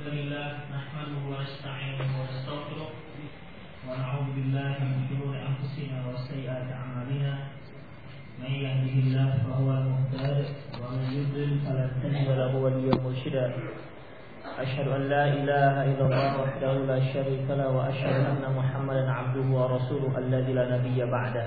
الحمد لله نحمده ونستعينه ونستغفره ونعوذ بالله من شرور أنفسنا وسيئات أعمالنا. من يهده الله فهو المهتد ومن يضلل فلن تجد له وليا مرشدا. أشهد أن لا إله إلا الله وحده لا شريك له وأشهد أن محمدا عبده ورسوله الذي لا نبي بعده.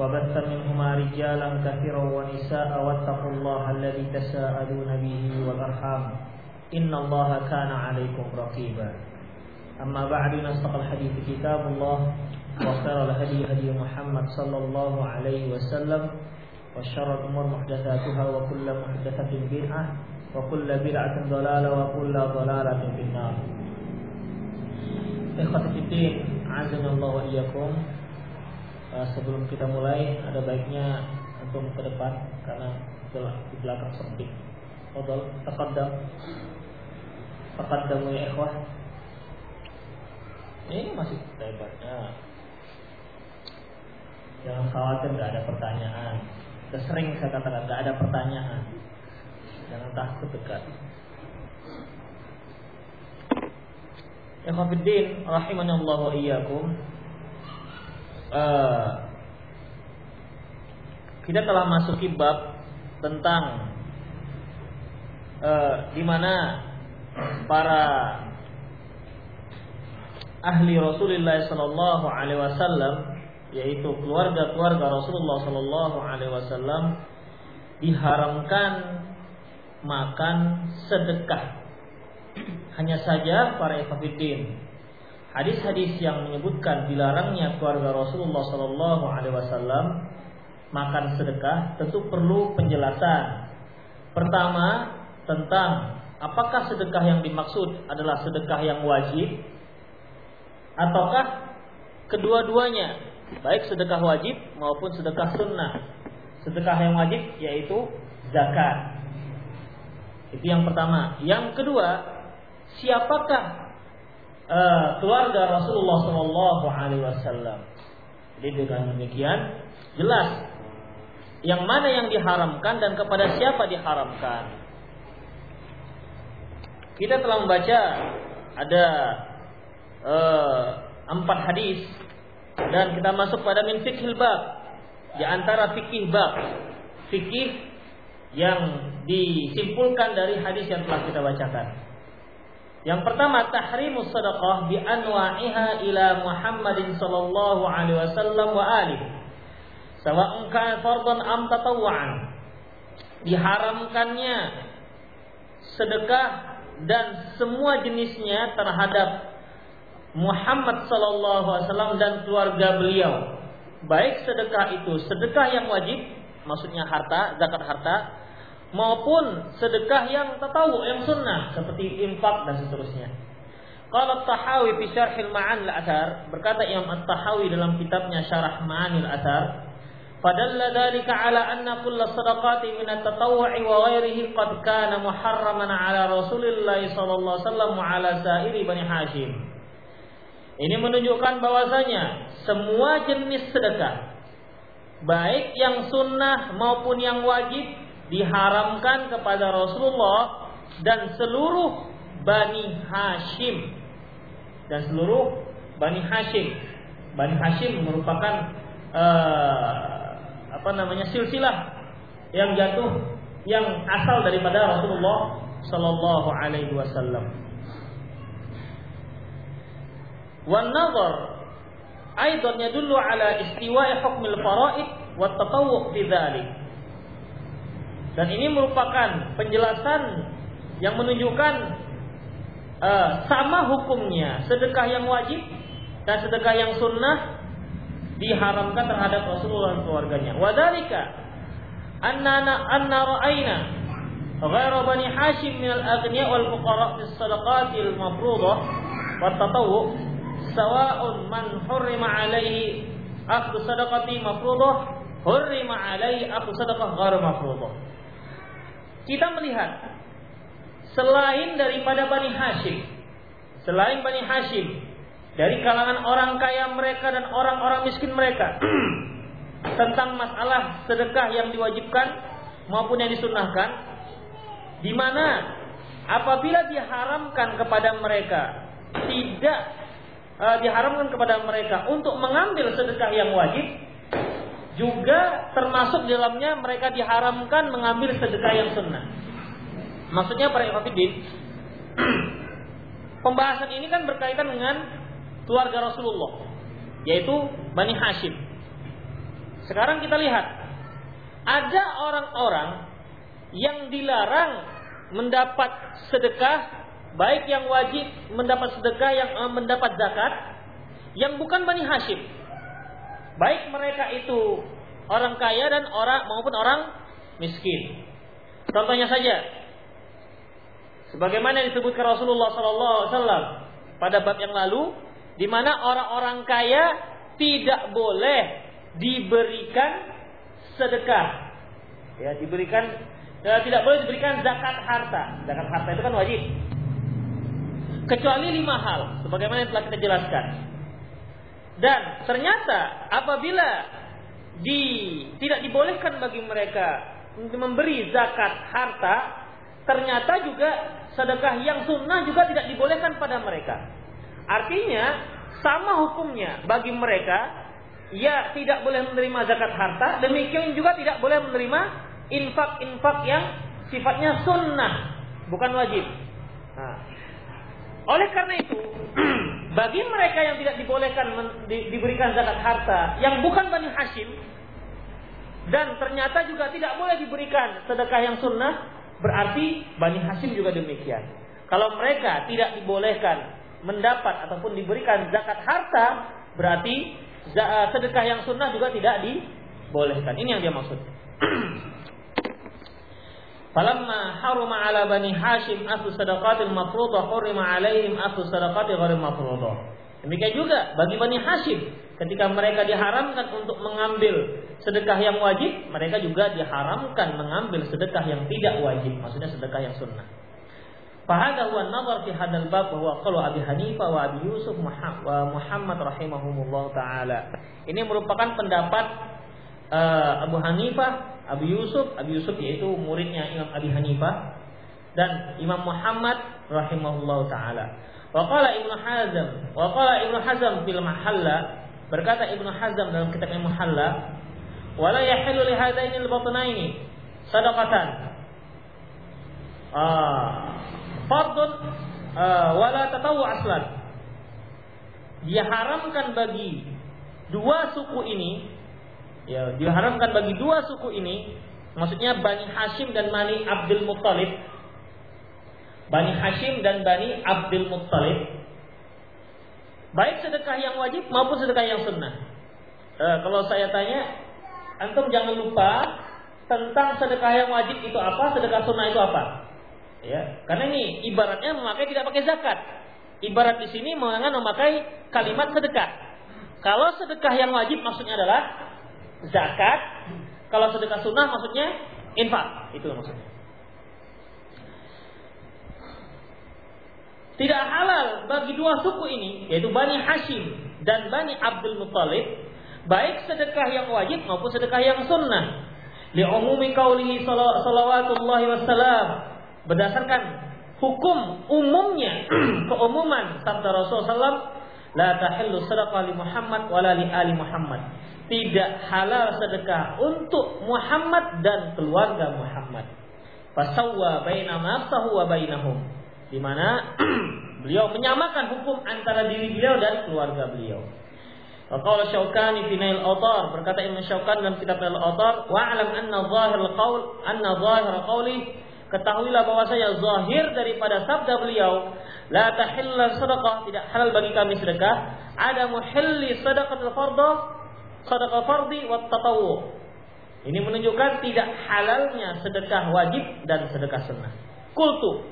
وبث منهما رجالا كثيرا ونساء واتقوا الله الذي تساءلون به والأرحام إن الله كان عليكم رقيبا أما بعد نصدق الحديث كتاب الله وخير الهدي هدي محمد صلى الله عليه وسلم وشر الأمور محدثاتها وكل محدثة بدعة وكل بدعة ضلالة وكل ضلالة في النار Ikhwati fiddin, azanallahu wa iyyakum. Sebelum kita mulai, ada baiknya untuk ke depan karena di belakang sempit. Fadal, taqaddam. Taqaddamu ya ikhwah. Ini masih lebarnya. Jangan khawatir nggak ada pertanyaan. Sudah sering saya katakan nggak ada pertanyaan. Jangan takut dekat. Ikhwafiddin rahimani Allah wa iyyakum. Uh, kita telah masuki bab tentang uh, di mana para ahli Rasulullah sallallahu alaihi wasallam yaitu keluarga-keluarga Rasulullah sallallahu alaihi wasallam diharamkan makan sedekah. Hanya saja para ikhwatiddin, hadis-hadis yang menyebutkan dilarangnya keluarga Rasulullah Sallallahu Alaihi Wasallam makan sedekah tentu perlu penjelasan. Pertama tentang apakah sedekah yang dimaksud adalah sedekah yang wajib ataukah kedua-duanya baik sedekah wajib maupun sedekah sunnah. Sedekah yang wajib yaitu zakat. Itu yang pertama. Yang kedua, siapakah uh, keluarga Rasulullah Shallallahu Alaihi Wasallam? Jadi dengan demikian jelas yang mana yang diharamkan dan kepada siapa diharamkan. Kita telah membaca ada uh, empat hadis dan kita masuk pada min fikhil bab di antara fikih bab fikih yang disimpulkan dari hadis yang telah kita bacakan. Yang pertama tahrimus sadaqah bi anwa'iha ila Muhammadin sallallahu alaihi wasallam wa alihi. Sawa'un kana fardhan am tatawwu'an. Diharamkannya sedekah dan semua jenisnya terhadap Muhammad sallallahu alaihi wasallam dan keluarga beliau. Baik sedekah itu sedekah yang wajib, maksudnya harta, zakat harta, maupun sedekah yang tatawu yang sunnah seperti infak dan seterusnya. Qala Tahawi fi Syarhil Ma'an al-Athar berkata Imam At-Tahawi dalam kitabnya Syarah Ma'anil Athar Fadalla dhalika ala anna kulla sadaqati min at-tatawwu'i wa ghairihi qad kana muharraman ala Rasulillah sallallahu alaihi wasallam wa ala sa'iri Bani Hashim. Ini menunjukkan bahwasanya semua jenis sedekah baik yang sunnah maupun yang wajib diharamkan kepada Rasulullah dan seluruh Bani Hashim dan seluruh Bani Hashim. Bani Hashim merupakan uh, apa namanya silsilah yang jatuh yang asal daripada Rasulullah Sallallahu Alaihi Wasallam. Wan nazar aidan yadullu ala istiwa'i hukmil faraid wa tatawwu fi dzalik. Dan ini merupakan penjelasan yang menunjukkan uh, sama hukumnya sedekah yang wajib dan sedekah yang sunnah diharamkan terhadap Rasulullah dan keluarganya. Wadalika annana anna ra'aina ghaira bani Hashim min al-aghniya wal fuqara fi as-sadaqati al-mafruḍah wa tatawwu sawa'un man hurrima 'alaihi akhdhu sadaqati mafruḍah hurrima 'alaihi akhdhu sadaqah ghair mafruḍah kita melihat selain daripada Bani Hashim selain Bani Hashim dari kalangan orang kaya mereka dan orang-orang miskin mereka tentang masalah sedekah yang diwajibkan maupun yang disunahkan di mana apabila diharamkan kepada mereka tidak uh, diharamkan kepada mereka untuk mengambil sedekah yang wajib juga termasuk dalamnya mereka diharamkan mengambil sedekah yang sunnah. Maksudnya para ikhwatiddin pembahasan ini kan berkaitan dengan keluarga Rasulullah yaitu Bani Hashim. Sekarang kita lihat ada orang-orang yang dilarang mendapat sedekah baik yang wajib mendapat sedekah yang uh, mendapat zakat yang bukan Bani Hashim baik mereka itu orang kaya dan orang maupun orang miskin contohnya saja sebagaimana disebutkan Rasulullah SAW pada bab yang lalu di mana orang-orang kaya tidak boleh diberikan sedekah ya diberikan ya, tidak boleh diberikan zakat harta. Zakat harta itu kan wajib. Kecuali lima hal, sebagaimana yang telah kita jelaskan. Dan ternyata apabila di tidak dibolehkan bagi mereka untuk memberi zakat harta, ternyata juga sedekah yang sunnah juga tidak dibolehkan pada mereka. Artinya sama hukumnya bagi mereka ya tidak boleh menerima zakat harta, demikian juga tidak boleh menerima infak-infak yang sifatnya sunnah, bukan wajib. Nah, oleh karena itu, bagi mereka yang tidak dibolehkan di, diberikan zakat harta, yang bukan Bani Hashim, dan ternyata juga tidak boleh diberikan sedekah yang sunnah, berarti Bani Hashim juga demikian. Kalau mereka tidak dibolehkan mendapat ataupun diberikan zakat harta, berarti sedekah yang sunnah juga tidak dibolehkan. Ini yang dia maksud. Falamma haruma ala bani Hashim aslu sadaqatil mafruḍah hurima alaihim aslu sadaqati ghairi mafruḍah. Demikian juga bagi Bani Hashim ketika mereka diharamkan untuk mengambil sedekah yang wajib, mereka juga diharamkan mengambil sedekah yang tidak wajib, maksudnya sedekah yang sunnah. Fahada huwa nazar fi hadal bab bahwa qalu Abi Hanifah wa Abi Yusuf wa Muhammad rahimahumullah taala. Ini merupakan pendapat uh, Abu Hanifah Abu Yusuf, Abu Yusuf yaitu muridnya Imam Abi Hanifah dan Imam Muhammad rahimahullah taala. Wa qala Ibnu Hazm, wa qala Ibnu Hazm fil Mahalla, berkata Ibnu Hazm dalam kitab Muhalla, wala yahillu li hadaini al-batnaini sadaqatan. Ah, fardun uh, wala tatawu aslan. Dia haramkan bagi dua suku ini ya diharamkan bagi dua suku ini maksudnya Bani Hashim dan Bani Abdul Muttalib. Bani Hashim dan Bani Abdul Muttalib. Baik sedekah yang wajib maupun sedekah yang sunnah. E, kalau saya tanya antum jangan lupa tentang sedekah yang wajib itu apa sedekah sunnah itu apa. Ya karena ini ibaratnya memakai tidak pakai zakat. Ibarat di sini memakai kalimat sedekah. Kalau sedekah yang wajib maksudnya adalah zakat. Kalau sedekah sunnah maksudnya infak. Itu maksudnya. Tidak halal bagi dua suku ini, yaitu Bani Hashim dan Bani Abdul Muttalib, baik sedekah yang wajib maupun sedekah yang sunnah. Li'umumi qawlihi salawatullahi wassalam. Berdasarkan hukum umumnya, keumuman sabda Rasulullah SAW, La tahillu sadaqah li Muhammad wala li ali Muhammad tidak halal sedekah untuk Muhammad dan keluarga Muhammad. Fasawwa baina nafsahu wa bainahum. Di mana beliau menyamakan hukum antara diri beliau dan keluarga beliau. Qala Syaukani fi Nail Autar berkata Imam Syaukan dalam kitab Nail Autar, "Wa'lam anna zahir qaul anna zahir qauli ketahuilah bahwasanya zahir daripada sabda beliau la tahilla sadaqah tidak halal bagi kami sedekah ada muhilli sadaqatul fardhu sedekah fardhi wa. Ini menunjukkan tidak halalnya sedekah wajib dan sedekah sunnah. Kultu.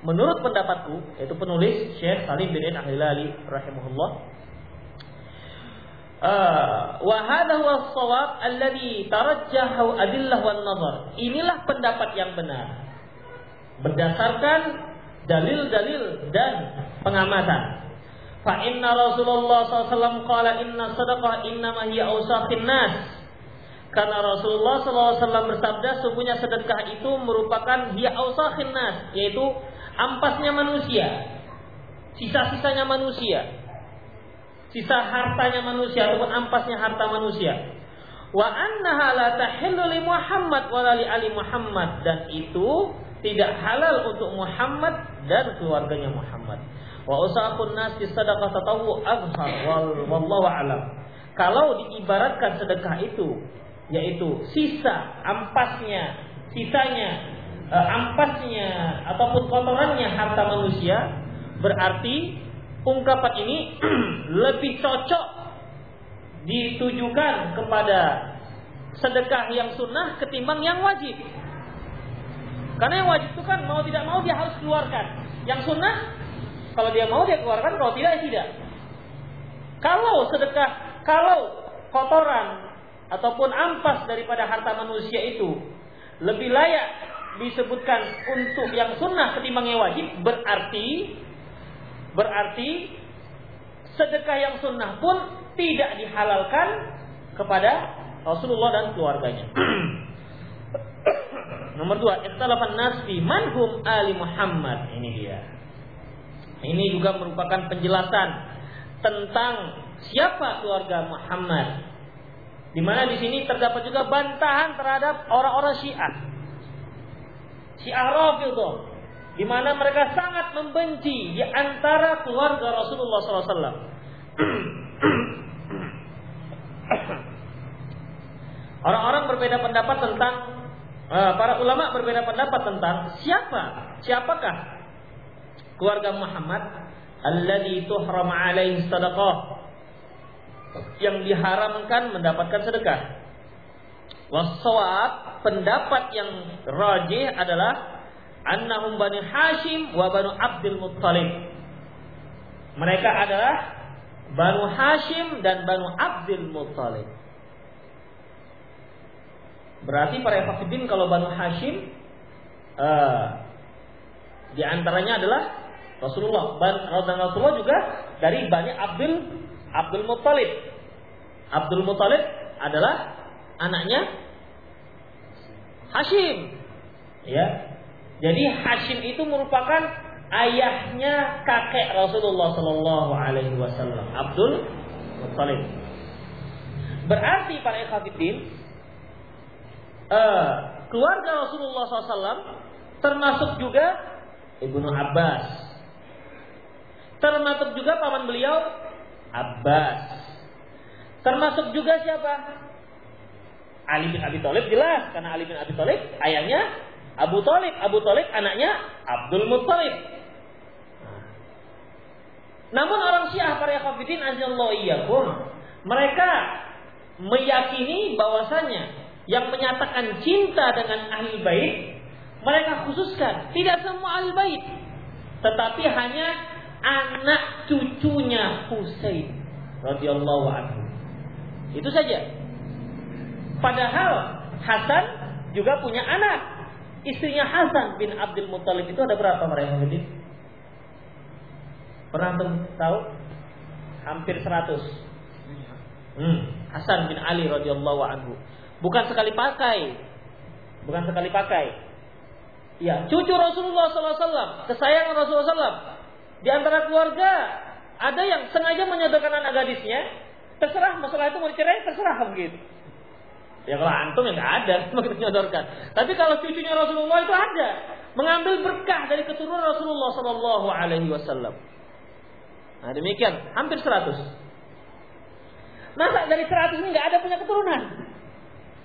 Menurut pendapatku, yaitu penulis Syekh Salim bin Al-Hilali rahimahullah. Wa hadha huwa shawab alladhi tarajjahu adillah wan nazar. Inilah pendapat yang benar. Berdasarkan dalil-dalil dan pengamatan. Fa inna Rasulullah SAW qala inna sadaqah innama hiya awsaqin nas karena Rasulullah SAW bersabda, sungguhnya sedekah itu merupakan dia ausakhin nas, yaitu ampasnya manusia, sisa-sisanya manusia, sisa hartanya manusia ataupun ampasnya harta manusia. Wa annaha la tahillu li Muhammad wa li ali Muhammad dan itu tidak halal untuk Muhammad dan keluarganya Muhammad. Wa usakhun nas sadaqah tatawu azhar wallahu alam. Kalau diibaratkan sedekah itu yaitu sisa ampasnya, sisanya e, ampasnya ataupun kotorannya harta manusia, berarti ungkapan ini lebih cocok ditujukan kepada sedekah yang sunnah ketimbang yang wajib. Karena yang wajib itu kan mau tidak mau dia harus keluarkan. Yang sunnah kalau dia mau dia keluarkan, kalau tidak ya tidak. Kalau sedekah, kalau kotoran ataupun ampas daripada harta manusia itu lebih layak disebutkan untuk yang sunnah ketimbang yang wajib berarti berarti sedekah yang sunnah pun tidak dihalalkan kepada Rasulullah dan keluarganya. Nomor dua, istilahkan nasbi manhum ali Muhammad. Ini dia. Ini juga merupakan penjelasan tentang siapa keluarga Muhammad. Di mana di sini terdapat juga bantahan terhadap orang-orang Syiah. Syiah Rafidhah di mana mereka sangat membenci di antara keluarga Rasulullah SAW. Orang-orang berbeda pendapat tentang uh, para ulama berbeda pendapat tentang siapa, siapakah keluarga Muhammad alladzi tuhram alaihi sadaqah yang diharamkan mendapatkan sedekah. Wasawab pendapat yang rajih adalah annahum bani Hashim wa banu Abdul Muttalib. Mereka adalah Banu Hashim dan Banu Abdul Muttalib. Berarti para Efafidin kalau Banu Hashim uh, di antaranya adalah Rasulullah dan Rasulullah juga dari Bani Abdul Abdul Muttalib. Abdul Muttalib adalah anaknya Hashim. Ya. Jadi Hashim itu merupakan ayahnya kakek Rasulullah Shallallahu Alaihi Wasallam, Abdul Muttalib. Berarti para ikhwatiddin, uh, keluarga Rasulullah SAW termasuk juga Ibnu Abbas, termasuk juga paman beliau Abbas. Termasuk juga siapa? Ali bin Abi Thalib jelas karena Ali bin Abi Thalib ayahnya Abu Thalib, Abu Thalib anaknya Abdul Muttalib. Namun orang Syiah para kafidin azallahu iyyakum, mereka meyakini bahwasanya yang menyatakan cinta dengan ahli bait mereka khususkan tidak semua ahli bait tetapi hanya anak cucunya Husain radhiyallahu anhu. Itu saja. Padahal Hasan juga punya anak. Istrinya Hasan bin Abdul Muthalib itu ada berapa mereka ini? Pernah tahu? Hampir 100. Hmm, Hasan bin Ali radhiyallahu anhu. Bukan sekali pakai. Bukan sekali pakai. Ya, cucu Rasulullah SAW, kesayangan Rasulullah SAW di antara keluarga ada yang sengaja menyodorkan anak gadisnya, terserah masalah itu mau dicerai, terserah begitu. Ya kalau antum ya nggak ada begitu menyodorkan. Tapi kalau cucunya Rasulullah itu ada, mengambil berkah dari keturunan Rasulullah Shallallahu Alaihi Wasallam. Nah demikian, hampir 100. Masa dari 100 ini nggak ada punya keturunan?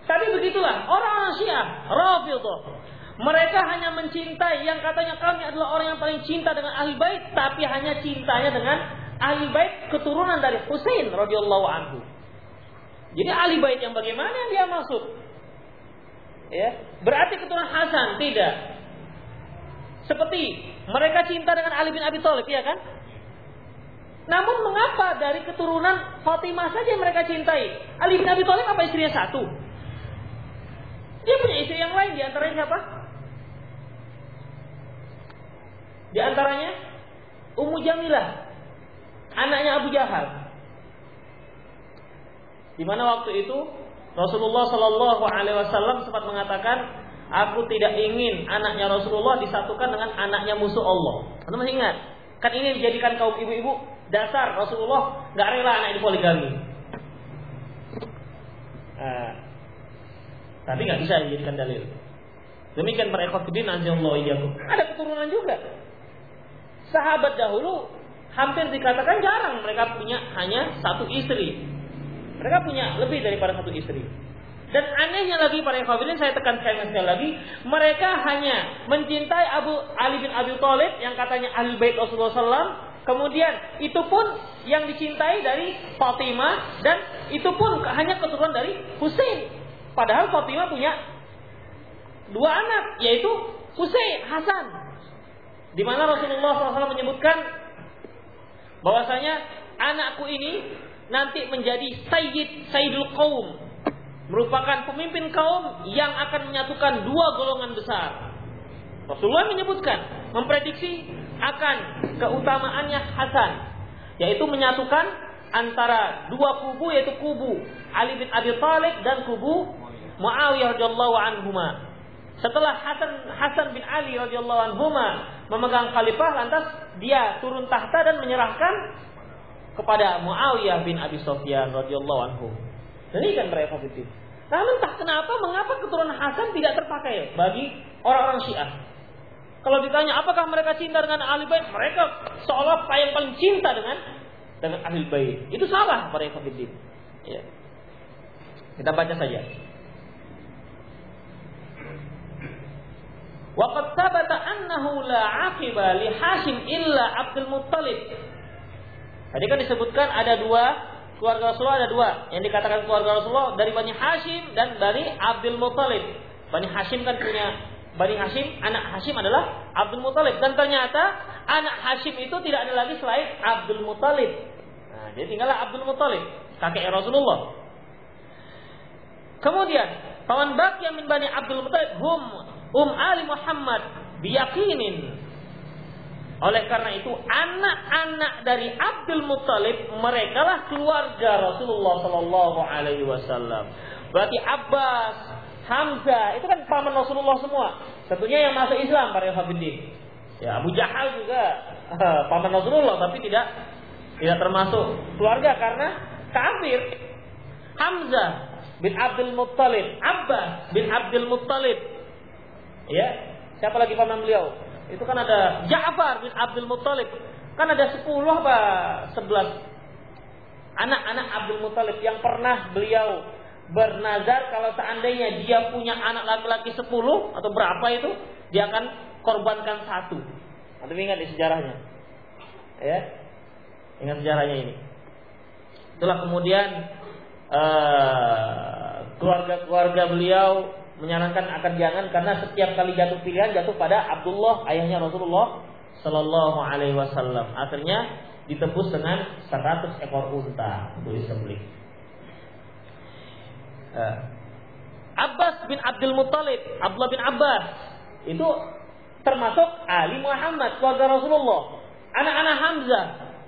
Tapi begitulah orang-orang Syiah, Rafidhah, mereka hanya mencintai yang katanya kami adalah orang yang paling cinta dengan ahli bait, tapi hanya cintanya dengan ahli bait keturunan dari Husain radhiyallahu anhu. Jadi ahli bait yang bagaimana yang dia maksud? Ya, berarti keturunan Hasan tidak. Seperti mereka cinta dengan Ali bin Abi Thalib, ya kan? Namun mengapa dari keturunan Fatimah saja mereka cintai? Ali bin Abi Thalib apa istrinya satu? Dia punya istri yang lain di antaranya siapa? Di antaranya Ummu Jamilah, anaknya Abu Jahal. Di mana waktu itu Rasulullah Shallallahu Alaihi Wasallam sempat mengatakan, aku tidak ingin anaknya Rasulullah disatukan dengan anaknya musuh Allah. Anda masih ingat? Kan ini dijadikan kaum ibu-ibu dasar Rasulullah nggak rela anak ini poligami. Nah, tapi nggak bisa dijadikan dalil. Demikian para azallahu iyyakum. Ada keturunan juga. Sahabat dahulu hampir dikatakan jarang mereka punya hanya satu istri. Mereka punya lebih daripada satu istri. Dan anehnya lagi para ikhwatiddin saya tekan sekali lagi, mereka hanya mencintai Abu Ali bin Abi Thalib yang katanya ahli bait Rasulullah SAW. Kemudian itu pun yang dicintai dari Fatimah dan itu pun hanya keturunan dari Husain. Padahal Fatimah punya dua anak yaitu Husain, Hasan. Di mana Rasulullah SAW menyebutkan bahwasanya anakku ini nanti menjadi sayyid sayyidul kaum merupakan pemimpin kaum yang akan menyatukan dua golongan besar. Rasulullah menyebutkan, memprediksi akan keutamaannya Hasan, yaitu menyatukan antara dua kubu yaitu kubu Ali bin Abi Thalib dan kubu Muawiyah radhiyallahu anhuma. Setelah Hasan Hasan bin Ali radhiyallahu anhuma memegang khalifah lantas dia turun tahta dan menyerahkan kepada Muawiyah bin Abi Sufyan radhiyallahu anhu. Demikian mereka itu. Namun entah kenapa mengapa keturunan Hasan tidak terpakai bagi orang-orang Syiah. Kalau ditanya apakah mereka cinta dengan ahli bait, mereka seolah yang paling cinta dengan dengan ahli bait. Itu salah para ikhwatiddin. Ya. Kita baca saja. Waqad thabata annahu la aqiba li Hashim illa Abdul Muttalib. Tadi kan disebutkan ada dua keluarga Rasulullah ada dua yang dikatakan keluarga Rasulullah dari Bani Hashim dan dari Abdul Muttalib. Bani Hashim kan punya Bani Hashim, anak Hashim adalah Abdul Muttalib dan ternyata anak Hashim itu tidak ada lagi selain Abdul Muttalib. Nah, jadi tinggallah Abdul Muttalib, kakek Rasulullah. Kemudian, paman baqiya min Bani Abdul Muttalib hum um ali Muhammad biyakinin oleh karena itu anak-anak dari Abdul Muttalib mereka lah keluarga Rasulullah Sallallahu Alaihi Wasallam. Berarti Abbas, Hamzah itu kan paman Rasulullah semua. Tentunya yang masuk Islam para Hafidin. Ya Abu Jahal juga paman Rasulullah tapi tidak tidak termasuk keluarga karena kafir. Hamzah bin Abdul Muttalib, Abbas bin Abdul Muttalib. Ya, siapa lagi paman beliau? Itu kan ada Ja'far bin Abdul Muttalib. Kan ada 10 apa 11 anak-anak Abdul Muttalib yang pernah beliau bernazar kalau seandainya dia punya anak laki-laki 10 atau berapa itu dia akan korbankan satu. Atau ingat di sejarahnya. Ya. Ingat sejarahnya ini. Itulah kemudian keluarga-keluarga uh, beliau menyarankan akan jangan karena setiap kali jatuh pilihan jatuh pada Abdullah ayahnya Rasulullah Shallallahu Alaihi Wasallam. Akhirnya ditebus dengan 100 ekor unta untuk disembelih. Uh, Abbas bin Abdul Muttalib, Abdullah bin Abbas itu termasuk Ali Muhammad keluarga Rasulullah, anak-anak Hamzah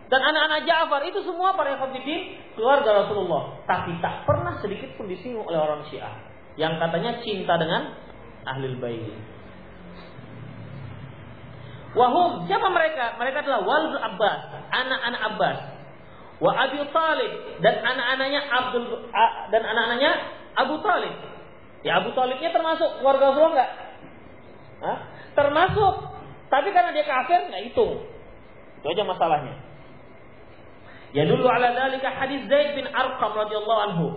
dan anak-anak Ja'far itu semua para hafidin keluarga Rasulullah, tapi tak pernah sedikit pun disinggung oleh orang Syiah yang katanya cinta dengan ahli bait. Wahum, siapa mereka? Mereka adalah Walid Abbas, anak-anak Abbas. Wa Abi Talib dan anak-anaknya Abdul dan anak-anaknya Abu Talib. Ya Abu Talibnya termasuk keluarga Rasulullah enggak? Hah? Termasuk. Tapi karena dia kafir enggak hitung. Itu aja masalahnya. Ya dulu ala dalika hadis Zaid bin Arqam radhiyallahu anhu.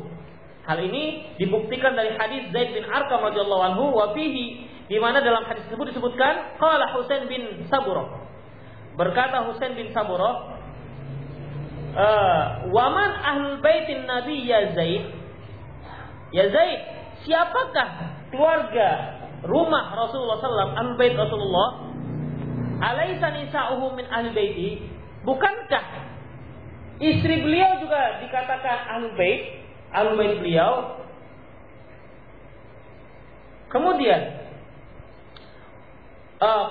Hal ini dibuktikan dari hadis Zaid bin Arqam radhiyallahu anhu wa fihi di mana dalam hadis tersebut disebutkan qala Husain bin Saburah. Berkata Husain bin Saburah, uh, "Waman ahlul baitin Nabi ya Zaid?" Ya Zaid, siapakah keluarga rumah Rasulullah SAW, al bait Rasulullah, alaisa nisa'uhu min ahli baiti? Bukankah istri beliau juga dikatakan ahli bait, ahli bait beliau? Kemudian uh,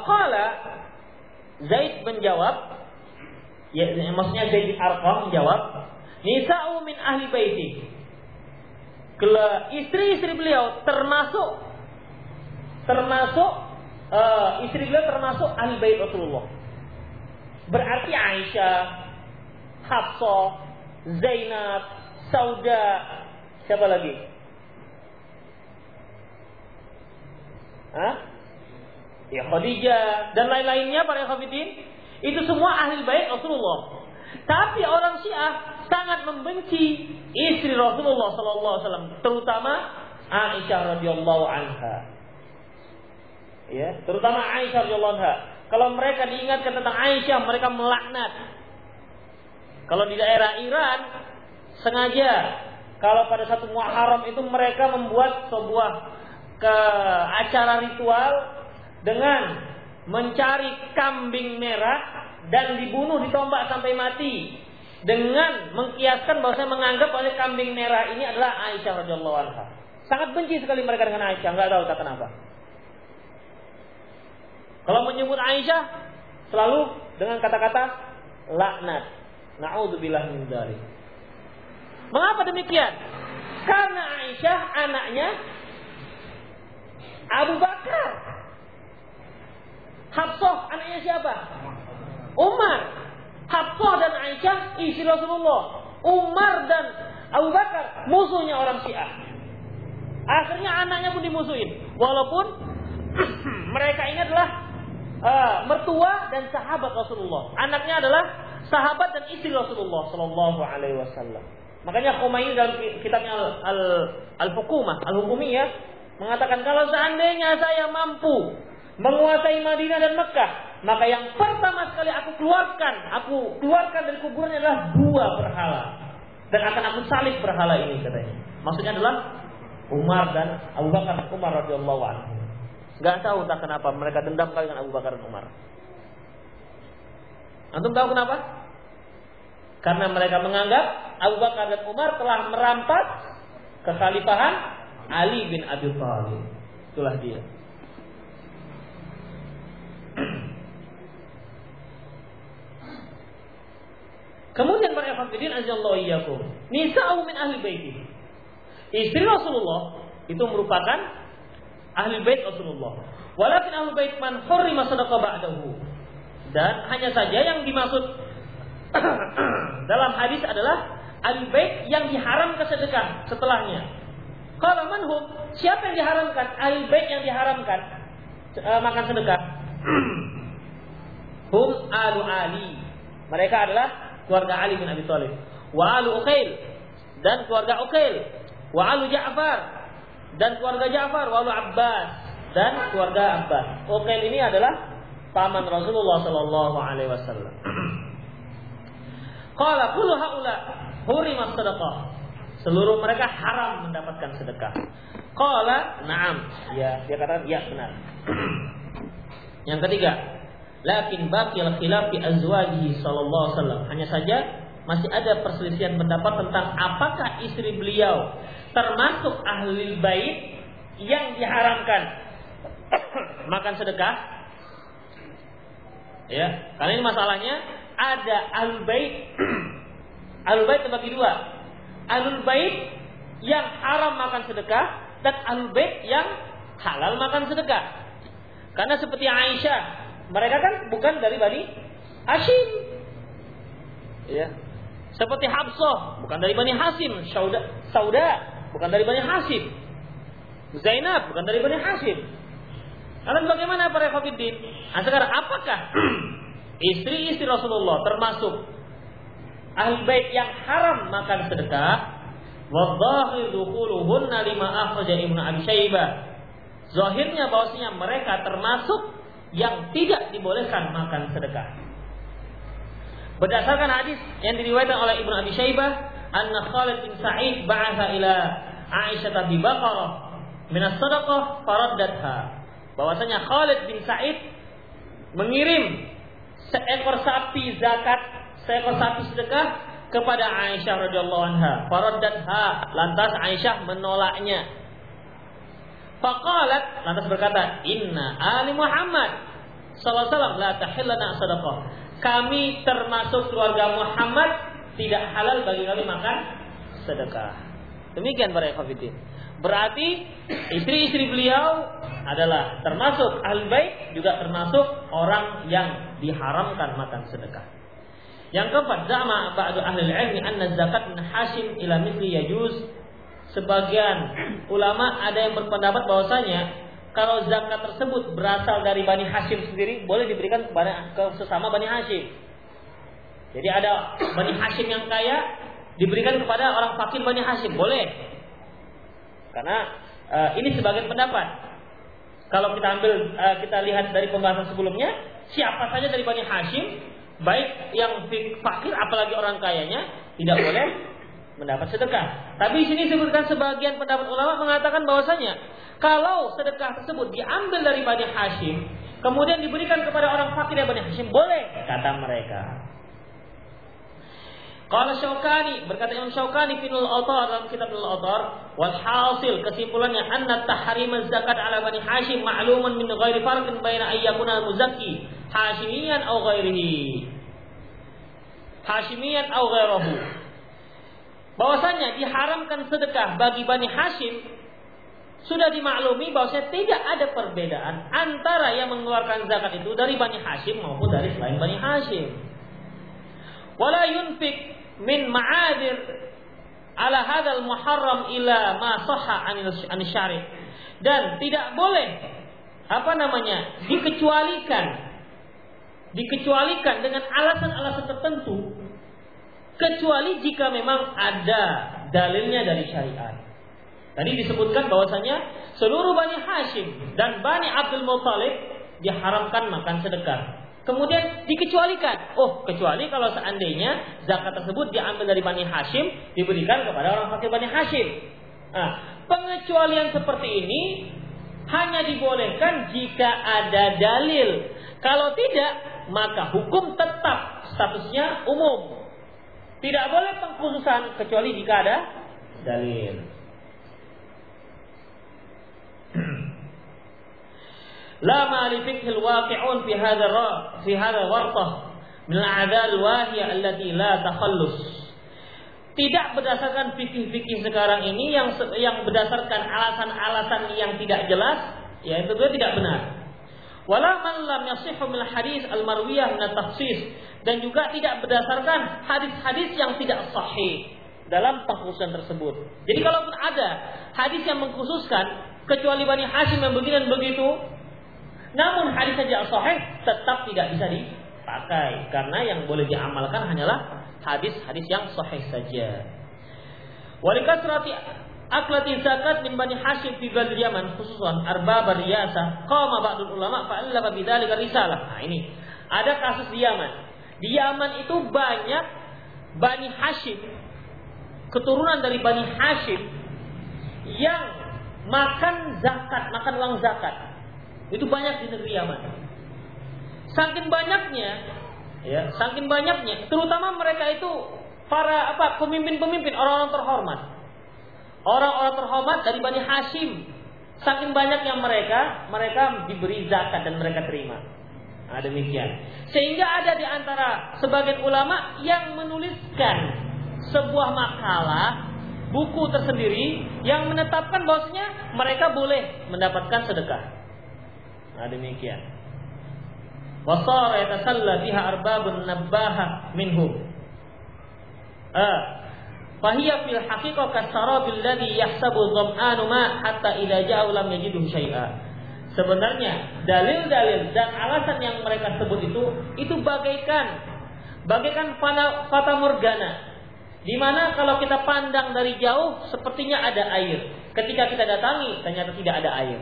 Zaid menjawab ya, maksudnya Zaid Arqam menjawab nisa'u min ahli baiti istri-istri beliau termasuk termasuk uh, istri beliau termasuk ahli bait Rasulullah. Berarti Aisyah, Hafsah, Zainab, Sauda, siapa lagi? Hah? Ya Khadijah dan lain-lainnya para hafidin itu semua ahli bait Rasulullah. Tapi orang Syiah sangat membenci istri Rasulullah sallallahu alaihi wasallam, terutama Aisyah radhiyallahu anha. Ya, terutama Aisyah radhiyallahu anha. Kalau mereka diingatkan tentang Aisyah, mereka melaknat. Kalau di daerah Iran sengaja kalau pada satu Muharram itu mereka membuat sebuah ke acara ritual dengan mencari kambing merah dan dibunuh ditombak sampai mati dengan mengkiaskan bahwa saya menganggap oleh kambing merah ini adalah Aisyah radhiyallahu anha. Sangat benci sekali mereka dengan Aisyah, nggak tahu tak kenapa. Kalau menyebut Aisyah selalu dengan kata-kata laknat. Nauzubillah min dzalik. Mengapa demikian? Karena Aisyah anaknya Abu Bakar. Hafsah anaknya siapa? Umar. Hafsah dan Aisyah istri Rasulullah. Umar dan Abu Bakar musuhnya orang Syiah. Akhirnya anaknya pun dimusuhin. Walaupun mereka ini adalah uh, mertua dan sahabat Rasulullah. Anaknya adalah sahabat dan istri Rasulullah Shallallahu Alaihi Wasallam. Makanya Khomeini dalam kitabnya Al Al, Hukumah Al Hukumiyah mengatakan kalau seandainya saya mampu menguasai Madinah dan Mekah, maka yang pertama sekali aku keluarkan, aku keluarkan dari kuburannya adalah dua berhala. Dan akan aku salib berhala ini katanya. Maksudnya adalah Umar dan Abu Bakar Umar radhiyallahu anhu. Gak tahu tak kenapa mereka dendam kali dengan Abu Bakar dan Umar. Antum tahu kenapa? Karena mereka menganggap Abu Bakar dan Umar telah merampas kekhalifahan Ali bin Abi Thalib. Itulah dia. Kemudian para hafidin azallahu iyyakum. Nisa'u min ahli baiti. Istri Rasulullah itu merupakan ahli bait Rasulullah. Walakin ahli bait man hurrima sadaqa ba'dahu. Dan hanya saja yang dimaksud dalam hadis adalah ahli bait yang diharamkan sedekah setelahnya. Kalau manhum, siapa yang diharamkan? Ahli bait yang diharamkan uh, makan sedekah. Hum alu Ali. Mereka adalah keluarga Ali bin Abi Thalib. Wa alu Uqail dan keluarga Uqail. Wa alu Ja'far dan keluarga Ja'far. Wa alu Abbas dan keluarga Abbas. Uqail ini adalah paman Rasulullah sallallahu alaihi wasallam. Qala kullu haula hurimat sadaqah. Seluruh mereka haram mendapatkan sedekah. Qala na'am. Ya, dia katakan ya benar. Yang ketiga, lakin baqil khilaf fi azwajihi sallallahu alaihi wasallam. Hanya saja masih ada perselisihan pendapat tentang apakah istri beliau termasuk ahli bait yang diharamkan makan sedekah. Ya, karena ini masalahnya ada ahli bait ahli bait terbagi dua. Ahli bait yang haram makan sedekah dan ahli bait yang halal makan sedekah. Karena seperti Aisyah mereka kan bukan dari Bani Hashim. Ya. Seperti Habsah, bukan dari Bani Hasim. Sauda, Sauda bukan dari Bani Hasim. Zainab, bukan dari Bani Hasim. Lalu bagaimana para Fakiddin? Nah, sekarang apakah istri-istri Rasulullah termasuk ahli bait yang haram makan sedekah? Wadhahir dukhuluhunna lima akhraja Ibnu Abi Syaibah. Zahirnya bahwasanya mereka termasuk yang tidak dibolehkan makan sedekah. Berdasarkan hadis yang diriwayatkan oleh Ibnu Abi Syaibah, anna Khalid bin Sa'id ba'atha ila Aisyah bi Baqarah minas sadaqah faraddatha. Bahwasanya Khalid bin Sa'id mengirim seekor sapi zakat, seekor sapi sedekah kepada Aisyah radhiyallahu anha. Faraddatha. Lantas Aisyah menolaknya. Faqalat lantas berkata, "Inna ali Muhammad sallallahu alaihi la tahillana sadaqah." Kami termasuk keluarga Muhammad tidak halal bagi kami makan sedekah. Demikian para ikhwatiddin. Berarti istri-istri beliau adalah termasuk ahli baik juga termasuk orang yang diharamkan makan sedekah. Yang keempat, zama ba'du ahli ilmi anna zakat min Hashim ila mithli yajuz. Sebagian ulama ada yang berpendapat bahwasanya kalau zakat tersebut berasal dari Bani Hashim sendiri boleh diberikan kepada ke sesama Bani Hashim. Jadi ada Bani Hashim yang kaya diberikan kepada orang fakir Bani Hashim, boleh. Karena uh, ini sebagian pendapat. Kalau kita ambil uh, kita lihat dari pembahasan sebelumnya, siapa saja dari Bani Hashim, baik yang fakir apalagi orang kayanya tidak boleh mendapat sedekah. Tapi di sini disebutkan sebagian pendapat ulama mengatakan bahwasanya kalau sedekah tersebut diambil dari Bani Hashim, kemudian diberikan kepada orang fakir dari Bani Hashim, boleh kata mereka. Qala Syaukani berkata Imam Syaukani fi Al-Autar dalam kitab Al-Autar wal hasil kesimpulannya anna tahrim zakat ala bani Hashim ma'lumun min ghairi farqin baina ayyakuna muzakki Hashimiyan aw ghairihi Hashimiyan aw ghairahu bahwasanya diharamkan sedekah bagi Bani Hashim sudah dimaklumi bahwasanya tidak ada perbedaan antara yang mengeluarkan zakat itu dari Bani Hashim maupun dari selain Bani Hashim. Wala yunfik min ma'adir ala hadal muharram ila ma sahha an syari dan tidak boleh apa namanya dikecualikan dikecualikan dengan alasan-alasan tertentu kecuali jika memang ada dalilnya dari syariat. Tadi disebutkan bahwasanya seluruh Bani Hashim dan Bani Abdul Muthalib diharamkan makan sedekah. Kemudian dikecualikan. Oh, kecuali kalau seandainya zakat tersebut diambil dari Bani Hashim, diberikan kepada orang fakir Bani Hashim. Nah, pengecualian seperti ini hanya dibolehkan jika ada dalil. Kalau tidak, maka hukum tetap statusnya umum. Tidak boleh pengkhususan kecuali jika ada dalil. لا ما لفقه الواقعون في هذا في هذا ورطة من الأعداء الواهية التي لا تخلص tidak berdasarkan fikih-fikih sekarang ini yang yang berdasarkan alasan-alasan yang tidak jelas ya itu tidak benar wala man lam yasihhu min hadis al marwiyah min tafsis dan juga tidak berdasarkan hadis-hadis yang tidak sahih dalam pengkhususan tersebut. Jadi kalaupun ada hadis yang mengkhususkan kecuali Bani Hashim yang begini dan begitu, namun hadis saja sahih tetap tidak bisa dipakai karena yang boleh diamalkan hanyalah hadis-hadis yang sahih saja. Walikasrati aklati zakat min bani Hashim fi Badr Yaman khususan arbab riyasah qama ba'dul ulama fa'allafa bidzalika risalah. Nah ini ada kasus di Yaman. Di Yaman itu banyak Bani Hashim keturunan dari Bani Hashim yang makan zakat, makan uang zakat. Itu banyak di negeri Yaman. Saking banyaknya, ya, saking banyaknya, terutama mereka itu para apa pemimpin-pemimpin orang-orang terhormat. Orang-orang terhormat dari Bani Hashim. Saking banyaknya mereka, mereka diberi zakat dan mereka terima. Nah, demikian. Sehingga ada di antara sebagian ulama yang menuliskan sebuah makalah buku tersendiri yang menetapkan bahwasanya mereka boleh mendapatkan sedekah. Nah demikian. Wasara yatasalla biha arbabun nabbaha minhum. Ah. Fahiya fil haqiqah kasarabil ladzi yahsabu dham'anu ma hatta idza ja'u lam yajidu syai'a. Sebenarnya dalil-dalil dan alasan yang mereka sebut itu itu bagaikan bagaikan fata morgana di mana kalau kita pandang dari jauh sepertinya ada air. Ketika kita datangi ternyata tidak ada air.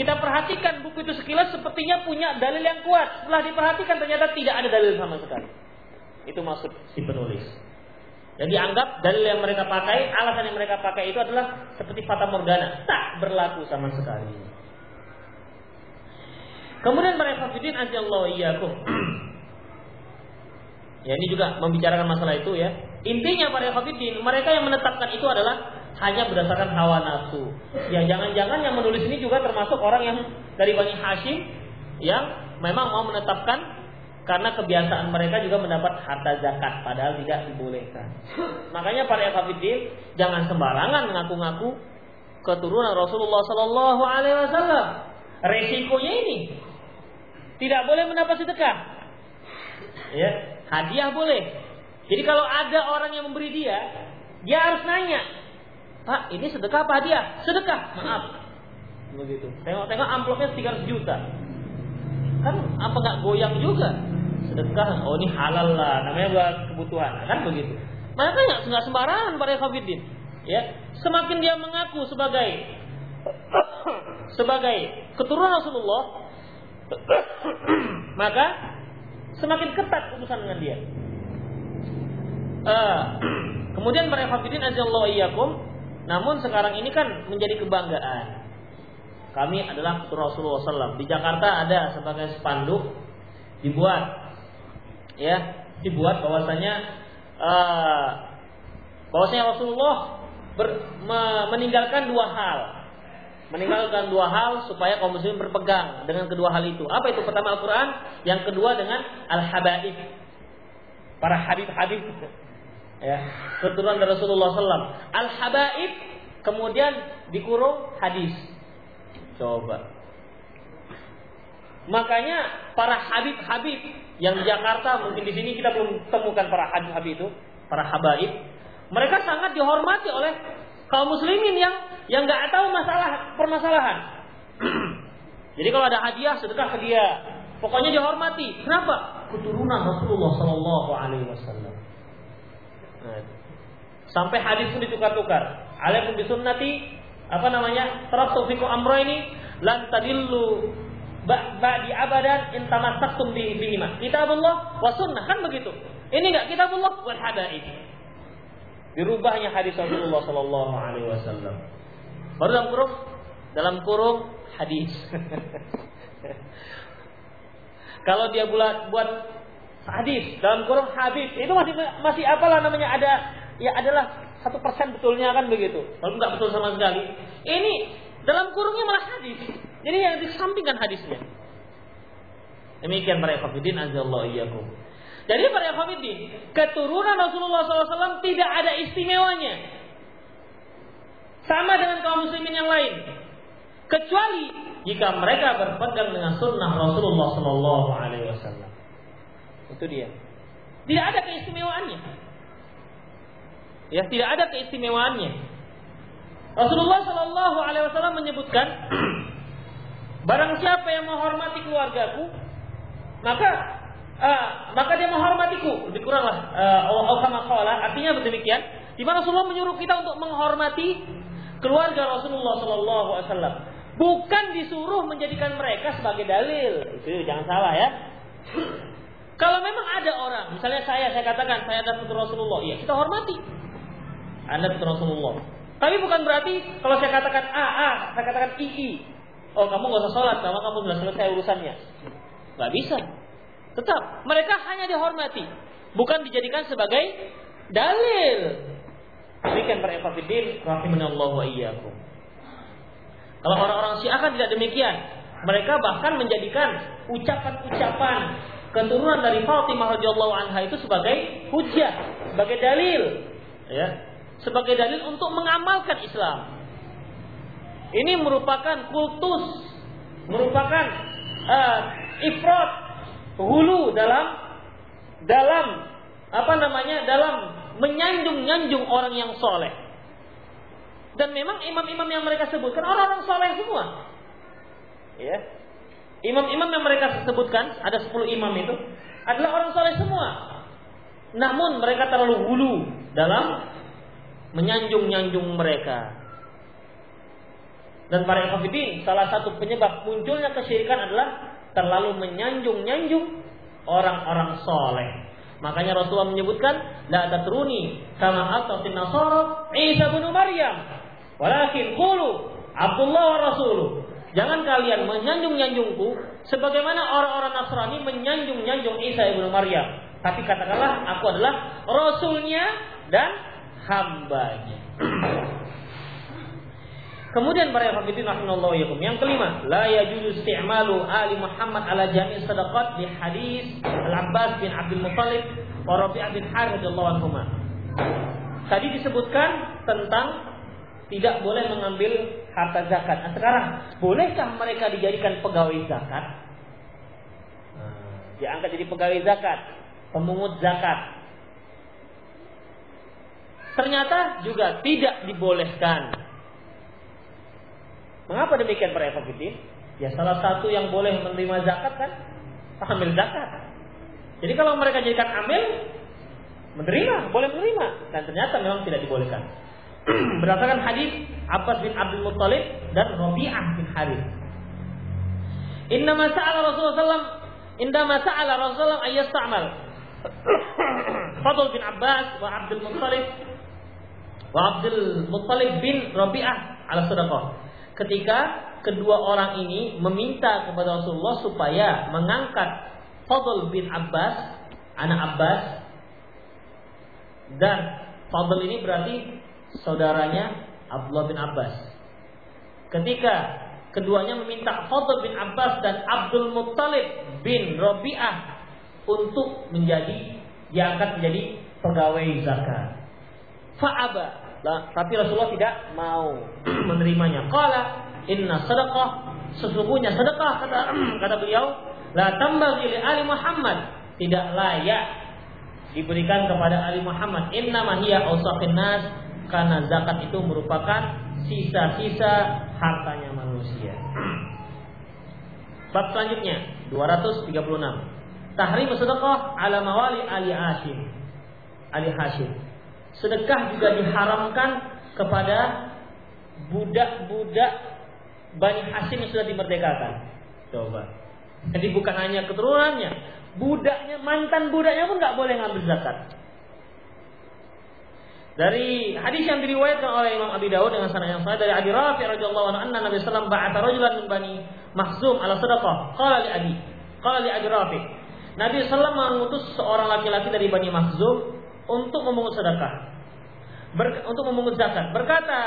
Kita perhatikan buku itu sekilas sepertinya punya dalil yang kuat. Setelah diperhatikan ternyata tidak ada dalil sama sekali. Itu maksud si penulis. Dan dianggap dalil yang mereka pakai, alasan yang mereka pakai itu adalah seperti fata morgana, tak berlaku sama sekali. Kemudian para hafidin ajallahu iyyakum. ya ini juga membicarakan masalah itu ya. Intinya para hafidin, mereka yang menetapkan itu adalah hanya berdasarkan hawa nafsu. Ya jangan-jangan yang menulis ini juga termasuk orang yang dari Bani Hashim yang memang mau menetapkan karena kebiasaan mereka juga mendapat harta zakat padahal tidak dibolehkan. Makanya para ekafidin jangan sembarangan mengaku-ngaku keturunan Rasulullah Sallallahu Alaihi Wasallam. Resikonya ini tidak boleh mendapat sedekah. Ya, hadiah boleh. Jadi kalau ada orang yang memberi dia, dia harus nanya, Pak, ini sedekah apa hadiah? Sedekah, maaf. Begitu. Tengok-tengok amplopnya 300 juta. Kan apa nggak goyang juga? sedekah oh ini halal lah namanya buat kebutuhan kan begitu makanya nggak sembarangan para kafirin ya semakin dia mengaku sebagai sebagai keturunan Rasulullah maka semakin ketat urusan dengan dia uh, kemudian para kafirin Allah iyyakum namun sekarang ini kan menjadi kebanggaan. Kami adalah Rasulullah SAW. Di Jakarta ada sebagai spanduk dibuat ya dibuat bahwasanya uh, bahwasanya Rasulullah ber, me, meninggalkan dua hal. Meninggalkan dua hal supaya kaum muslimin berpegang dengan kedua hal itu. Apa itu pertama Al-Quran? Yang kedua dengan al-habaib. Para habib-habib ya keturunan dari Rasulullah SAW al-habaib kemudian dikurung hadis coba makanya para habib-habib yang di Jakarta mungkin di sini kita belum temukan para habib-habib itu, para habaib. Mereka sangat dihormati oleh kaum muslimin yang yang nggak tahu masalah permasalahan. Jadi kalau ada hadiah sedekah ke dia. Pokoknya dihormati. Kenapa? Keturunan Rasulullah Shallallahu Alaihi Wasallam. Nah, sampai hadis pun ditukar-tukar. Alaikum bisunnati apa namanya? Tarabtu fikum amro ini lan tadillu ba'di abadan in tamassaktum bi bihima. Kitabullah wa sunnah kan begitu. Ini enggak kitabullah wal hadaib. Dirubahnya hadis Rasulullah sallallahu alaihi wasallam. Baru dalam kurung dalam kurung hadis. Kalau dia buat buat hadis dalam kurung hadis itu masih masih apalah namanya ada ya adalah satu persen betulnya kan begitu. Kalau nggak betul sama sekali. Ini dalam kurungnya malah hadis. Jadi yang disampingkan hadisnya. Demikian para ikhwatiddin azallahu iyyakum. Jadi para ikhwatiddin, keturunan Rasulullah SAW tidak ada istimewanya. Sama dengan kaum muslimin yang lain. Kecuali jika mereka berpegang dengan sunnah Rasulullah Wasallam. Itu dia. Tidak ada keistimewaannya. Ya, tidak ada keistimewaannya. Rasulullah Sallallahu Alaihi Wasallam menyebutkan Barang siapa yang menghormati keluargaku, maka uh, maka dia menghormatiku. Lebih kuranglah uh, artinya demikian. Di mana Rasulullah menyuruh kita untuk menghormati keluarga Rasulullah Sallallahu Alaihi Wasallam. Bukan disuruh menjadikan mereka sebagai dalil. Itu jangan salah ya. Kalau memang ada orang, misalnya saya, saya katakan saya adalah putra Rasulullah, ya kita hormati. Anda putra Rasulullah. Tapi bukan berarti kalau saya katakan A, A, saya katakan I, I. Oh kamu nggak usah sholat karena kamu sudah selesai urusannya. Gak bisa. Tetap mereka hanya dihormati, bukan dijadikan sebagai dalil. Demikian para ekafidin, rahimanallahu wa iyyakum. Kalau orang-orang Syiah kan tidak demikian. Mereka bahkan menjadikan ucapan-ucapan keturunan dari Fatimah radhiyallahu anha itu sebagai hujah, sebagai dalil, ya, sebagai dalil untuk mengamalkan Islam. Ini merupakan kultus, merupakan uh, ifrat, hulu dalam dalam apa namanya dalam menyanjung-nyanjung orang yang soleh. Dan memang imam-imam yang mereka sebutkan orang-orang soleh semua. Ya. Imam-imam yang mereka sebutkan ada 10 imam itu adalah orang soleh semua. Namun mereka terlalu hulu dalam menyanjung-nyanjung mereka. Dan para ikhwafidin, salah satu penyebab munculnya kesyirikan adalah terlalu menyanjung-nyanjung orang-orang soleh. Makanya Rasulullah menyebutkan la tatruni kama atatin nasara Isa bin Maryam. Walakin qulu Abdullah wa Rasuluh. Jangan kalian menyanjung-nyanjungku sebagaimana orang-orang Nasrani menyanjung-nyanjung Isa ibnu Maryam. Tapi katakanlah aku adalah rasulnya dan hambanya. Kemudian para hafidin rahimallahu yakum. Yang kelima, la yajuzu isti'malu ali Muhammad ala jami' sadaqat di hadis Al-Abbas bin Abdul Muthalib wa Rabi'ah bin Harith radhiyallahu anhuma. Tadi disebutkan tentang tidak boleh mengambil harta zakat. Nah, sekarang bolehkah mereka dijadikan pegawai zakat? Nah, diangkat jadi pegawai zakat, pemungut zakat. Ternyata juga tidak dibolehkan Mengapa demikian para ekofidin? Ya salah satu yang boleh menerima zakat kan ambil zakat. Jadi kalau mereka jadikan amil, menerima, boleh menerima. Dan ternyata memang tidak dibolehkan. Berdasarkan hadis Abbas bin Abdul Muttalib dan Rabi'ah bin Harith. Inna masa'ala Rasulullah SAW Inna masa'ala Rasulullah ayat ta'amal Fadl bin Abbas wa Abdul Muttalib wa Abdul Muttalib bin Rabi'ah ala sadaqah ketika kedua orang ini meminta kepada Rasulullah supaya mengangkat Fadl bin Abbas, anak Abbas, dan Fadl ini berarti saudaranya Abdullah bin Abbas. Ketika keduanya meminta Fadl bin Abbas dan Abdul Muttalib bin Rabi'ah untuk menjadi diangkat menjadi pegawai zakat. Fa'aba tapi Rasulullah tidak mau menerimanya. Qala inna sadaqah sesungguhnya sedekah kata kata beliau la tambaghi li ali Muhammad tidak layak diberikan kepada ali Muhammad inna hiya ausaqin nas karena zakat itu merupakan sisa-sisa hartanya manusia. Bab selanjutnya 236. Tahrim sedekah ala mawali ali Hashim. Ali Hashim sedekah juga diharamkan kepada budak-budak Bani Hasim yang sudah dimerdekakan. Coba. Jadi bukan hanya keturunannya, budaknya, mantan budaknya pun nggak boleh ngambil zakat. Dari hadis yang diriwayatkan oleh Imam Abi Dawud dengan sanad yang sahih dari Abi Rafi radhiyallahu anhu anna Nabi sallallahu alaihi wasallam rajulan min Bani Makhzum ala sadaqah. Qala li Abi, qala li Abi Rafi. Nabi sallallahu mengutus seorang laki-laki dari Bani Makhzum untuk memungut sedekah. Ber, untuk memungut zakat. Berkata,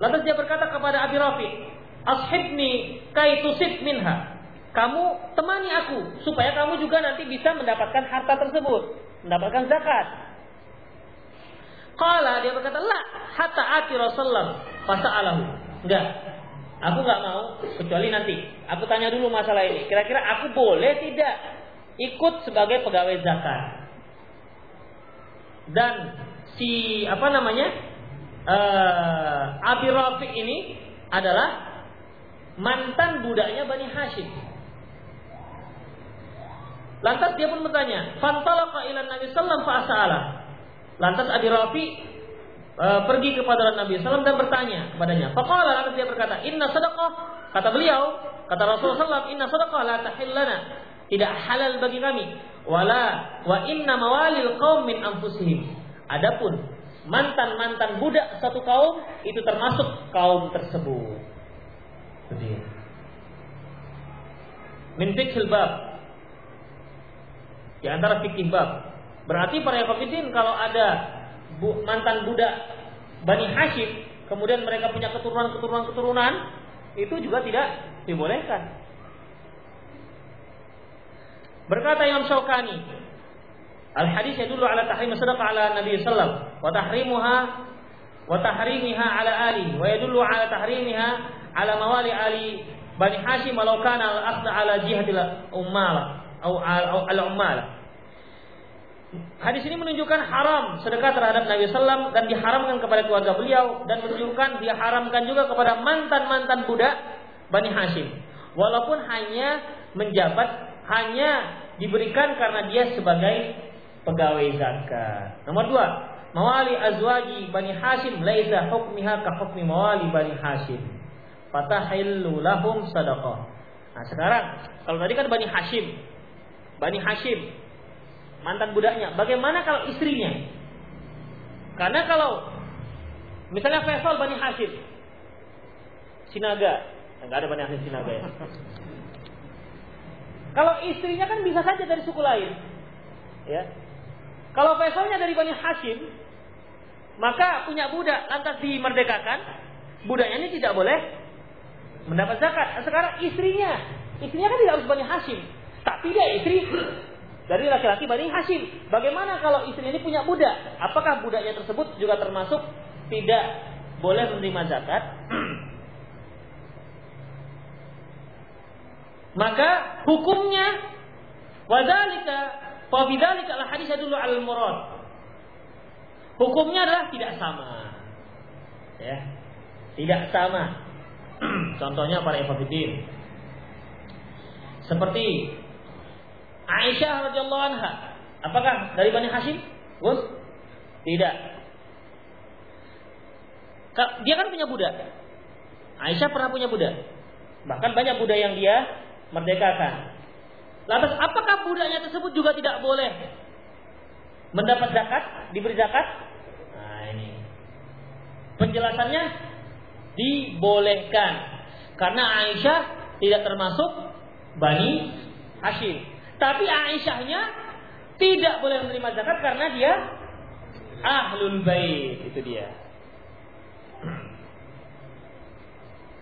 lantas dia berkata kepada Abi Rafi, "Ashibni kaitusib minha." Kamu temani aku supaya kamu juga nanti bisa mendapatkan harta tersebut, mendapatkan zakat. Kala dia berkata, "La, hatta ati Rasulullah fasa'alahu." Enggak. Aku nggak mau kecuali nanti. Aku tanya dulu masalah ini. Kira-kira aku boleh tidak ikut sebagai pegawai zakat? dan si apa namanya uh, Abi Rafiq ini adalah mantan budaknya Bani Hashim. Lantas dia pun bertanya, "Fantalaqa ila Nabi sallam fa'asa'ala." Lantas Abi Rafi uh, pergi kepada Nabi sallam dan bertanya kepadanya. Faqala lantas dia berkata, "Inna sadaqah." Kata beliau, kata Rasulullah sallam, "Inna sadaqah la tahillana." Tidak halal bagi kami wala wa inna mawalil qaum min anfusihim. Adapun mantan-mantan budak satu kaum itu termasuk kaum tersebut. Jadi min fikhil bab di antara fikih bab. Berarti para yafakitin kalau ada bu, mantan budak Bani Hashim kemudian mereka punya keturunan-keturunan-keturunan itu juga tidak dibolehkan. Berkata Imam Syaukani, al hadis dulu ala tahrim sadaqah ala Nabi sallam wa tahrimuha wa tahrimiha ala ali wa yadullu ala tahrimiha ala mawali ali Bani Hashim walau kana al aqda ala jihadil ummala atau al ummala. Hadis ini menunjukkan haram sedekah terhadap Nabi Sallam dan diharamkan kepada keluarga beliau dan menunjukkan diharamkan juga kepada mantan-mantan budak Bani Hashim. Walaupun hanya menjabat hanya diberikan karena dia sebagai pegawai zakat. Nomor dua, mawali azwaji bani Hashim laisa hukmiha ka hukmi mawali bani Hashim. Fatahillu lahum sadaqah. Nah, sekarang kalau tadi kan bani Hashim. Bani Hashim mantan budaknya. Bagaimana kalau istrinya? Karena kalau misalnya Faisal Bani Hashim, Sinaga, enggak ada Bani Hashim Sinaga ya. Kalau istrinya kan bisa saja dari suku lain. Ya. Kalau Faisalnya dari Bani Hashim, maka punya budak lantas dimerdekakan, budaknya ini tidak boleh mendapat zakat. Sekarang istrinya, istrinya kan tidak harus Bani Hashim, tapi dia istri dari laki-laki Bani Hashim. Bagaimana kalau istri ini punya budak? Apakah budaknya tersebut juga termasuk tidak boleh menerima zakat? Maka hukumnya wadalika fa bidzalika al hadis dulu al murad. Hukumnya adalah tidak sama. Ya. Tidak sama. Contohnya para ikhwatiddin. Seperti Aisyah radhiyallahu anha. Apakah dari Bani Hashim? Gus? Tidak. Dia kan punya budak. Aisyah pernah punya budak. Bahkan banyak budak yang dia merdekakan. Lantas apakah budaknya tersebut juga tidak boleh mendapat zakat, diberi zakat? Nah ini. Penjelasannya dibolehkan karena Aisyah tidak termasuk Bani Hashim. Tapi Aisyahnya tidak boleh menerima zakat karena dia ahlul bait itu dia.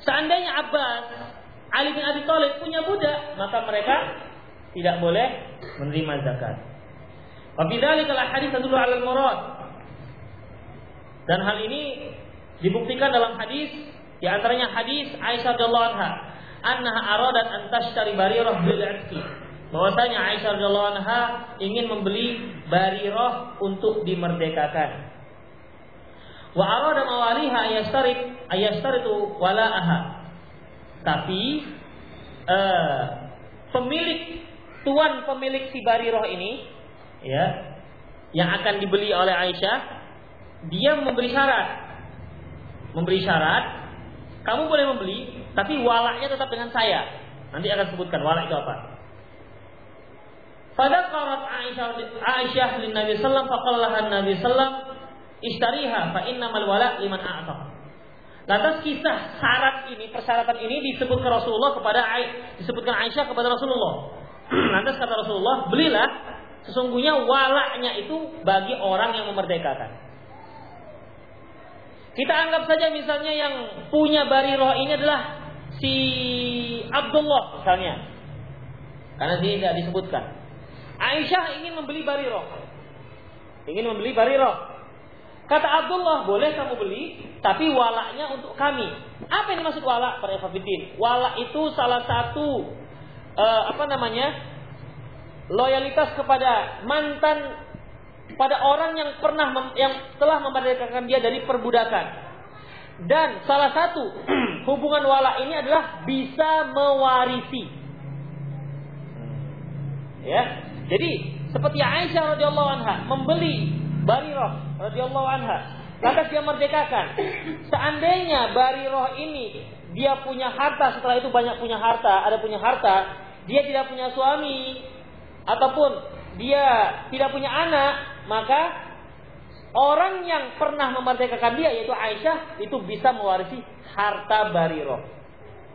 Seandainya Abbas Ali bin Abi Thalib punya budak, maka mereka tidak boleh menerima zakat. Wabidzalika hadis 'ala al-murad. Dan hal ini dibuktikan dalam hadis di antaranya hadis Aisyah radhiyallahu anha, annaha aradat an tashtari barirah bil 'itqi. Bahwasanya Aisyah radhiyallahu anha ingin membeli barirah untuk dimerdekakan. Wa arada mawaliha ayastarit ayastaritu wala'aha. Tapi uh, pemilik tuan pemilik si Bariroh ini ya yang akan dibeli oleh Aisyah dia memberi syarat. Memberi syarat kamu boleh membeli tapi walaknya tetap dengan saya. Nanti akan sebutkan walak itu apa pada karat Aisyah Aisyah lin Nabi sallam faqallaha Nabi sallam ishtariha fa innamal wala liman a'taq Lantas kisah syarat ini, persyaratan ini disebutkan Rasulullah kepada disebutkan Aisyah kepada Rasulullah. Lantas kata Rasulullah, belilah sesungguhnya walaknya itu bagi orang yang memerdekakan. Kita anggap saja misalnya yang punya bariroh ini adalah si Abdullah misalnya. Karena dia tidak disebutkan. Aisyah ingin membeli bariroh. Ingin membeli bariroh. Kata Abdullah, boleh kamu beli, tapi walaknya untuk kami. Apa yang dimaksud walak para Ikhwafiddin? Walak itu salah satu uh, apa namanya? loyalitas kepada mantan pada orang yang pernah mem, yang telah memerdekakan dia dari perbudakan. Dan salah satu hubungan walak ini adalah bisa mewarisi. Ya. Jadi seperti Aisyah radhiyallahu anha membeli Barirah radhiyallahu anha. Lantas dia merdekakan. Seandainya Bariroh ini dia punya harta setelah itu banyak punya harta, ada punya harta, dia tidak punya suami ataupun dia tidak punya anak, maka orang yang pernah memerdekakan dia yaitu Aisyah itu bisa mewarisi harta Bariroh.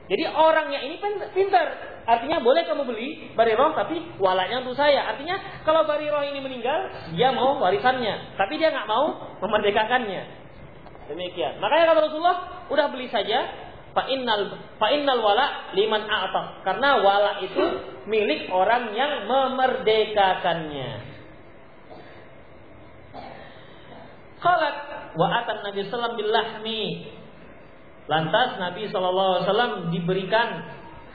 Jadi orangnya ini pintar. Artinya boleh kamu beli bariroh tapi walanya untuk saya. Artinya kalau bariroh ini meninggal, dia mau warisannya. Tapi dia nggak mau memerdekakannya. Demikian. Makanya kata Rasulullah, udah beli saja. Fa innal fa innal wala liman a'ta. Karena wala itu milik orang yang memerdekakannya. Qalat wa atan Nabi sallallahu alaihi wasallam Lantas Nabi SAW diberikan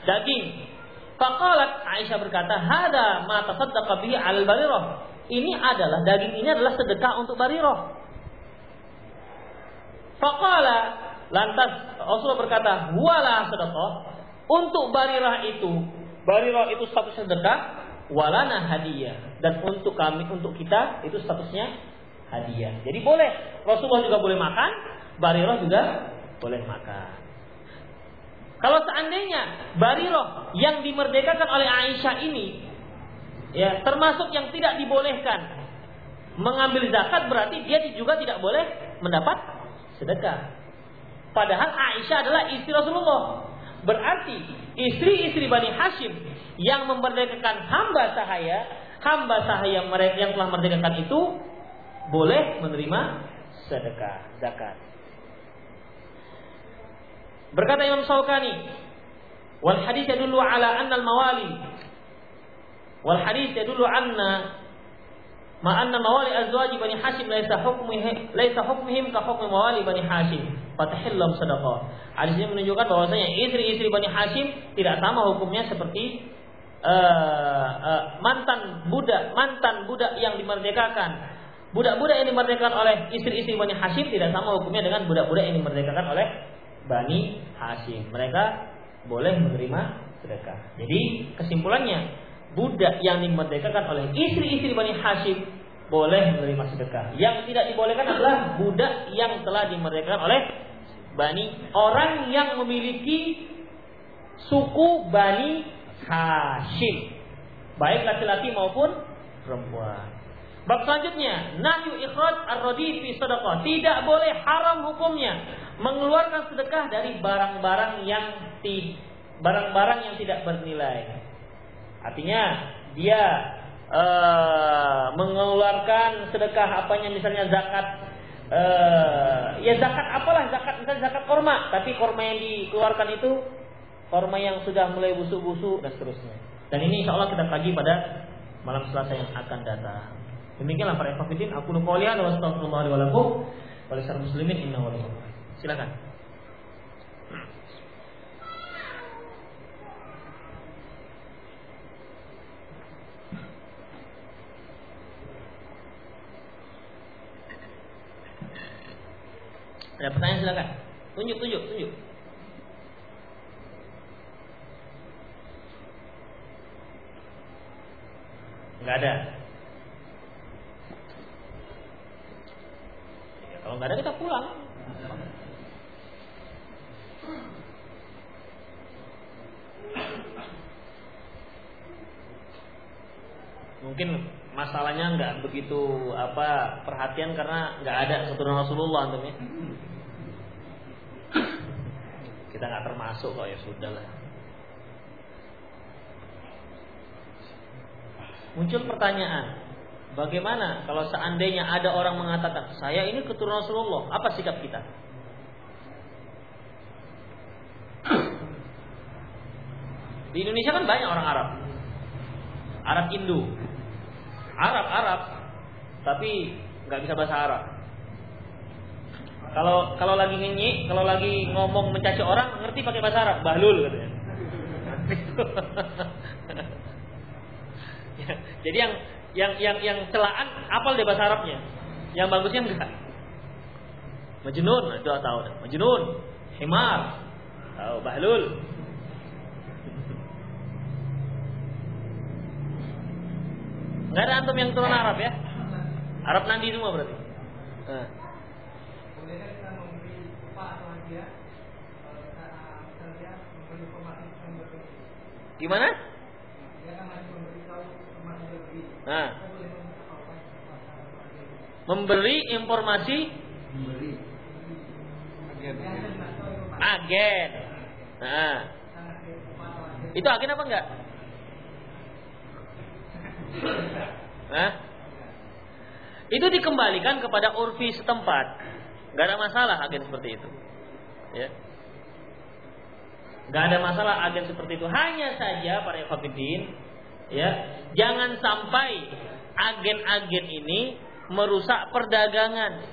daging. Fakalat Aisyah berkata, "Hada ma tasaddaqa bihi al barirah." Ini adalah daging ini adalah sedekah untuk barirah. Fakala lantas Rasulullah berkata, "Wala sedekah." Untuk barirah itu, barirah itu status sedekah, walana hadiah dan untuk kami untuk kita itu statusnya hadiah. Jadi boleh Rasulullah juga boleh makan, barirah juga boleh makan. Kalau seandainya Bariroh yang dimerdekakan oleh Aisyah ini Ya, termasuk yang tidak dibolehkan. Mengambil zakat berarti dia juga tidak boleh mendapat sedekah. Padahal Aisyah adalah istri Rasulullah. Berarti istri-istri Bani Hashim yang memerdekakan hamba sahaya, hamba sahaya yang telah merdekakan itu boleh menerima sedekah zakat. Berkata Imam Syaukani, wal hadis yadullu ala anna al mawali wal hadis yadullu anna ma anna mawali azwaji bani Hashim laisa hukmihim laisa hukmihim ka hukmi mawali bani Hashim fatahillam sadaqah. Hadis ini menunjukkan bahwasanya istri-istri bani Hashim tidak sama hukumnya seperti uh, uh, mantan budak mantan budak yang dimerdekakan budak-budak yang dimerdekakan oleh istri-istri Bani Hashim tidak sama hukumnya dengan budak-budak yang dimerdekakan oleh Bani Hashim. Mereka boleh menerima sedekah. Jadi kesimpulannya, budak yang dimerdekakan oleh istri-istri Bani Hashim boleh menerima sedekah. Yang tidak dibolehkan adalah budak yang telah dimerdekakan oleh Bani orang yang memiliki suku Bani Hashim. Baik laki-laki maupun perempuan. Bab selanjutnya, nahyu ikhraj ar-radi fi. Tidak boleh haram hukumnya mengeluarkan sedekah dari barang-barang yang barang-barang yang tidak bernilai. Artinya dia uh, mengeluarkan sedekah apanya misalnya zakat uh, ya zakat apalah zakat misalnya zakat korma tapi korma yang dikeluarkan itu korma yang sudah mulai busuk-busuk dan seterusnya. Dan ini insya Allah kita kaji pada malam Selasa yang akan datang. Demikianlah para ikhwatiddin, aku nu qouli wa astaghfirullah wa lakum muslimin inna Silakan. Ada pertanyaan silakan. Tunjuk, tunjuk, tunjuk. Enggak ada. Kalau nggak ada kita pulang. Mungkin masalahnya nggak begitu apa perhatian karena nggak ada keturunan Rasulullah antum ya. Kita nggak termasuk kok ya sudahlah. Muncul pertanyaan, Bagaimana kalau seandainya ada orang mengatakan saya ini keturunan Rasulullah, apa sikap kita? Di Indonesia kan banyak orang Arab, Arab Hindu, Arab Arab, tapi nggak bisa bahasa Arab. Kalau kalau lagi nyanyi, kalau lagi ngomong mencaci orang, ngerti pakai bahasa Arab, bahlul katanya. Jadi yang yang yang yang celaan apal deh bahasa Arabnya. Yang bagusnya enggak. Majnun, itu tahu. Majnun, himar, tahu bahlul. Enggak ada antum yang turun Arab ya? Arab nanti semua berarti. Nah. Gimana? Nah. Memberi informasi memberi agen. Nah. Itu agen apa enggak? Nah. Itu dikembalikan kepada urfi setempat. Gak ada masalah agen seperti itu. Ya. Gak ada masalah agen seperti itu. Hanya saja para ikhwatiddin ya jangan sampai agen-agen ini merusak perdagangan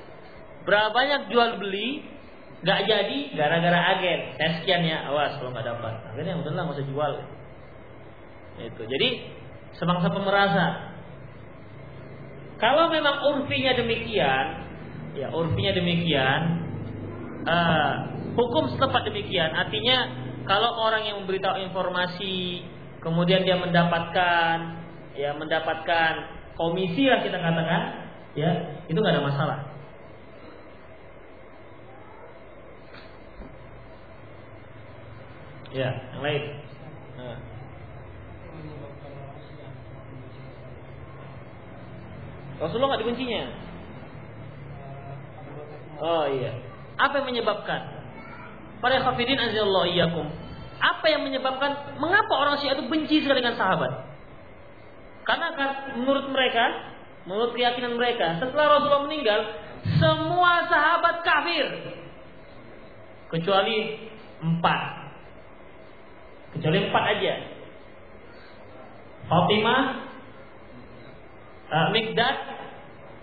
berapa banyak jual beli nggak jadi gara-gara agen saya sekian ya awas kalau nggak dapat akhirnya udahlah nggak usah jual itu jadi semangsa pemerasa. Kalau memang urfinya demikian ya urfinya demikian uh, hukum setempat demikian. Artinya kalau orang yang memberitahu informasi kemudian dia mendapatkan ya mendapatkan komisi lah kita katakan ya itu nggak ada masalah. Ya yang lain nah. Rasulullah nggak dibencinya. Oh iya. Apa yang menyebabkan? Para khafidin azallahu iyyakum. Apa yang menyebabkan mengapa orang Syiah itu benci sekali dengan sahabat? Karena kan menurut mereka, menurut keyakinan mereka, setelah Rasulullah meninggal, semua sahabat kafir kecuali empat. Kecuali empat aja. Fatimah, uh, Mikdad,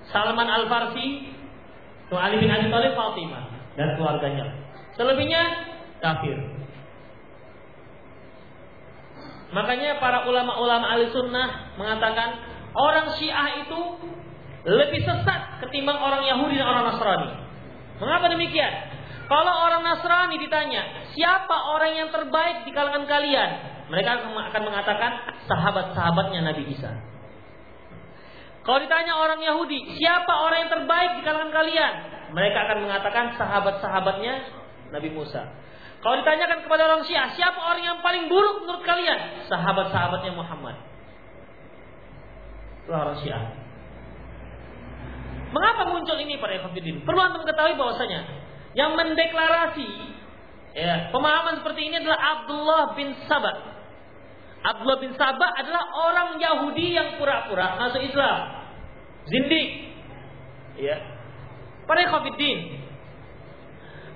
Salman Al Farsi, Ali bin Abi Thalib, Fatimah dan keluarganya. Selebihnya kafir. Makanya para ulama-ulama ahli sunnah mengatakan orang Syiah itu lebih sesat ketimbang orang Yahudi dan orang Nasrani. Mengapa demikian? Kalau orang Nasrani ditanya, siapa orang yang terbaik di kalangan kalian? Mereka akan mengatakan sahabat-sahabatnya Nabi Isa. Kalau ditanya orang Yahudi, siapa orang yang terbaik di kalangan kalian? Mereka akan mengatakan sahabat-sahabatnya Nabi Musa. Kalau ditanyakan kepada orang Syiah, siapa orang yang paling buruk menurut kalian? Sahabat-sahabatnya Muhammad. Itulah orang Syiah. Mengapa muncul ini para ikhwatiddin? Perlu antum ketahui bahwasanya yang mendeklarasi ya, pemahaman seperti ini adalah Abdullah bin Sabah. Abdullah bin Sabah adalah orang Yahudi yang pura-pura masuk Islam. Zindik. Ya. Para ikhwatiddin.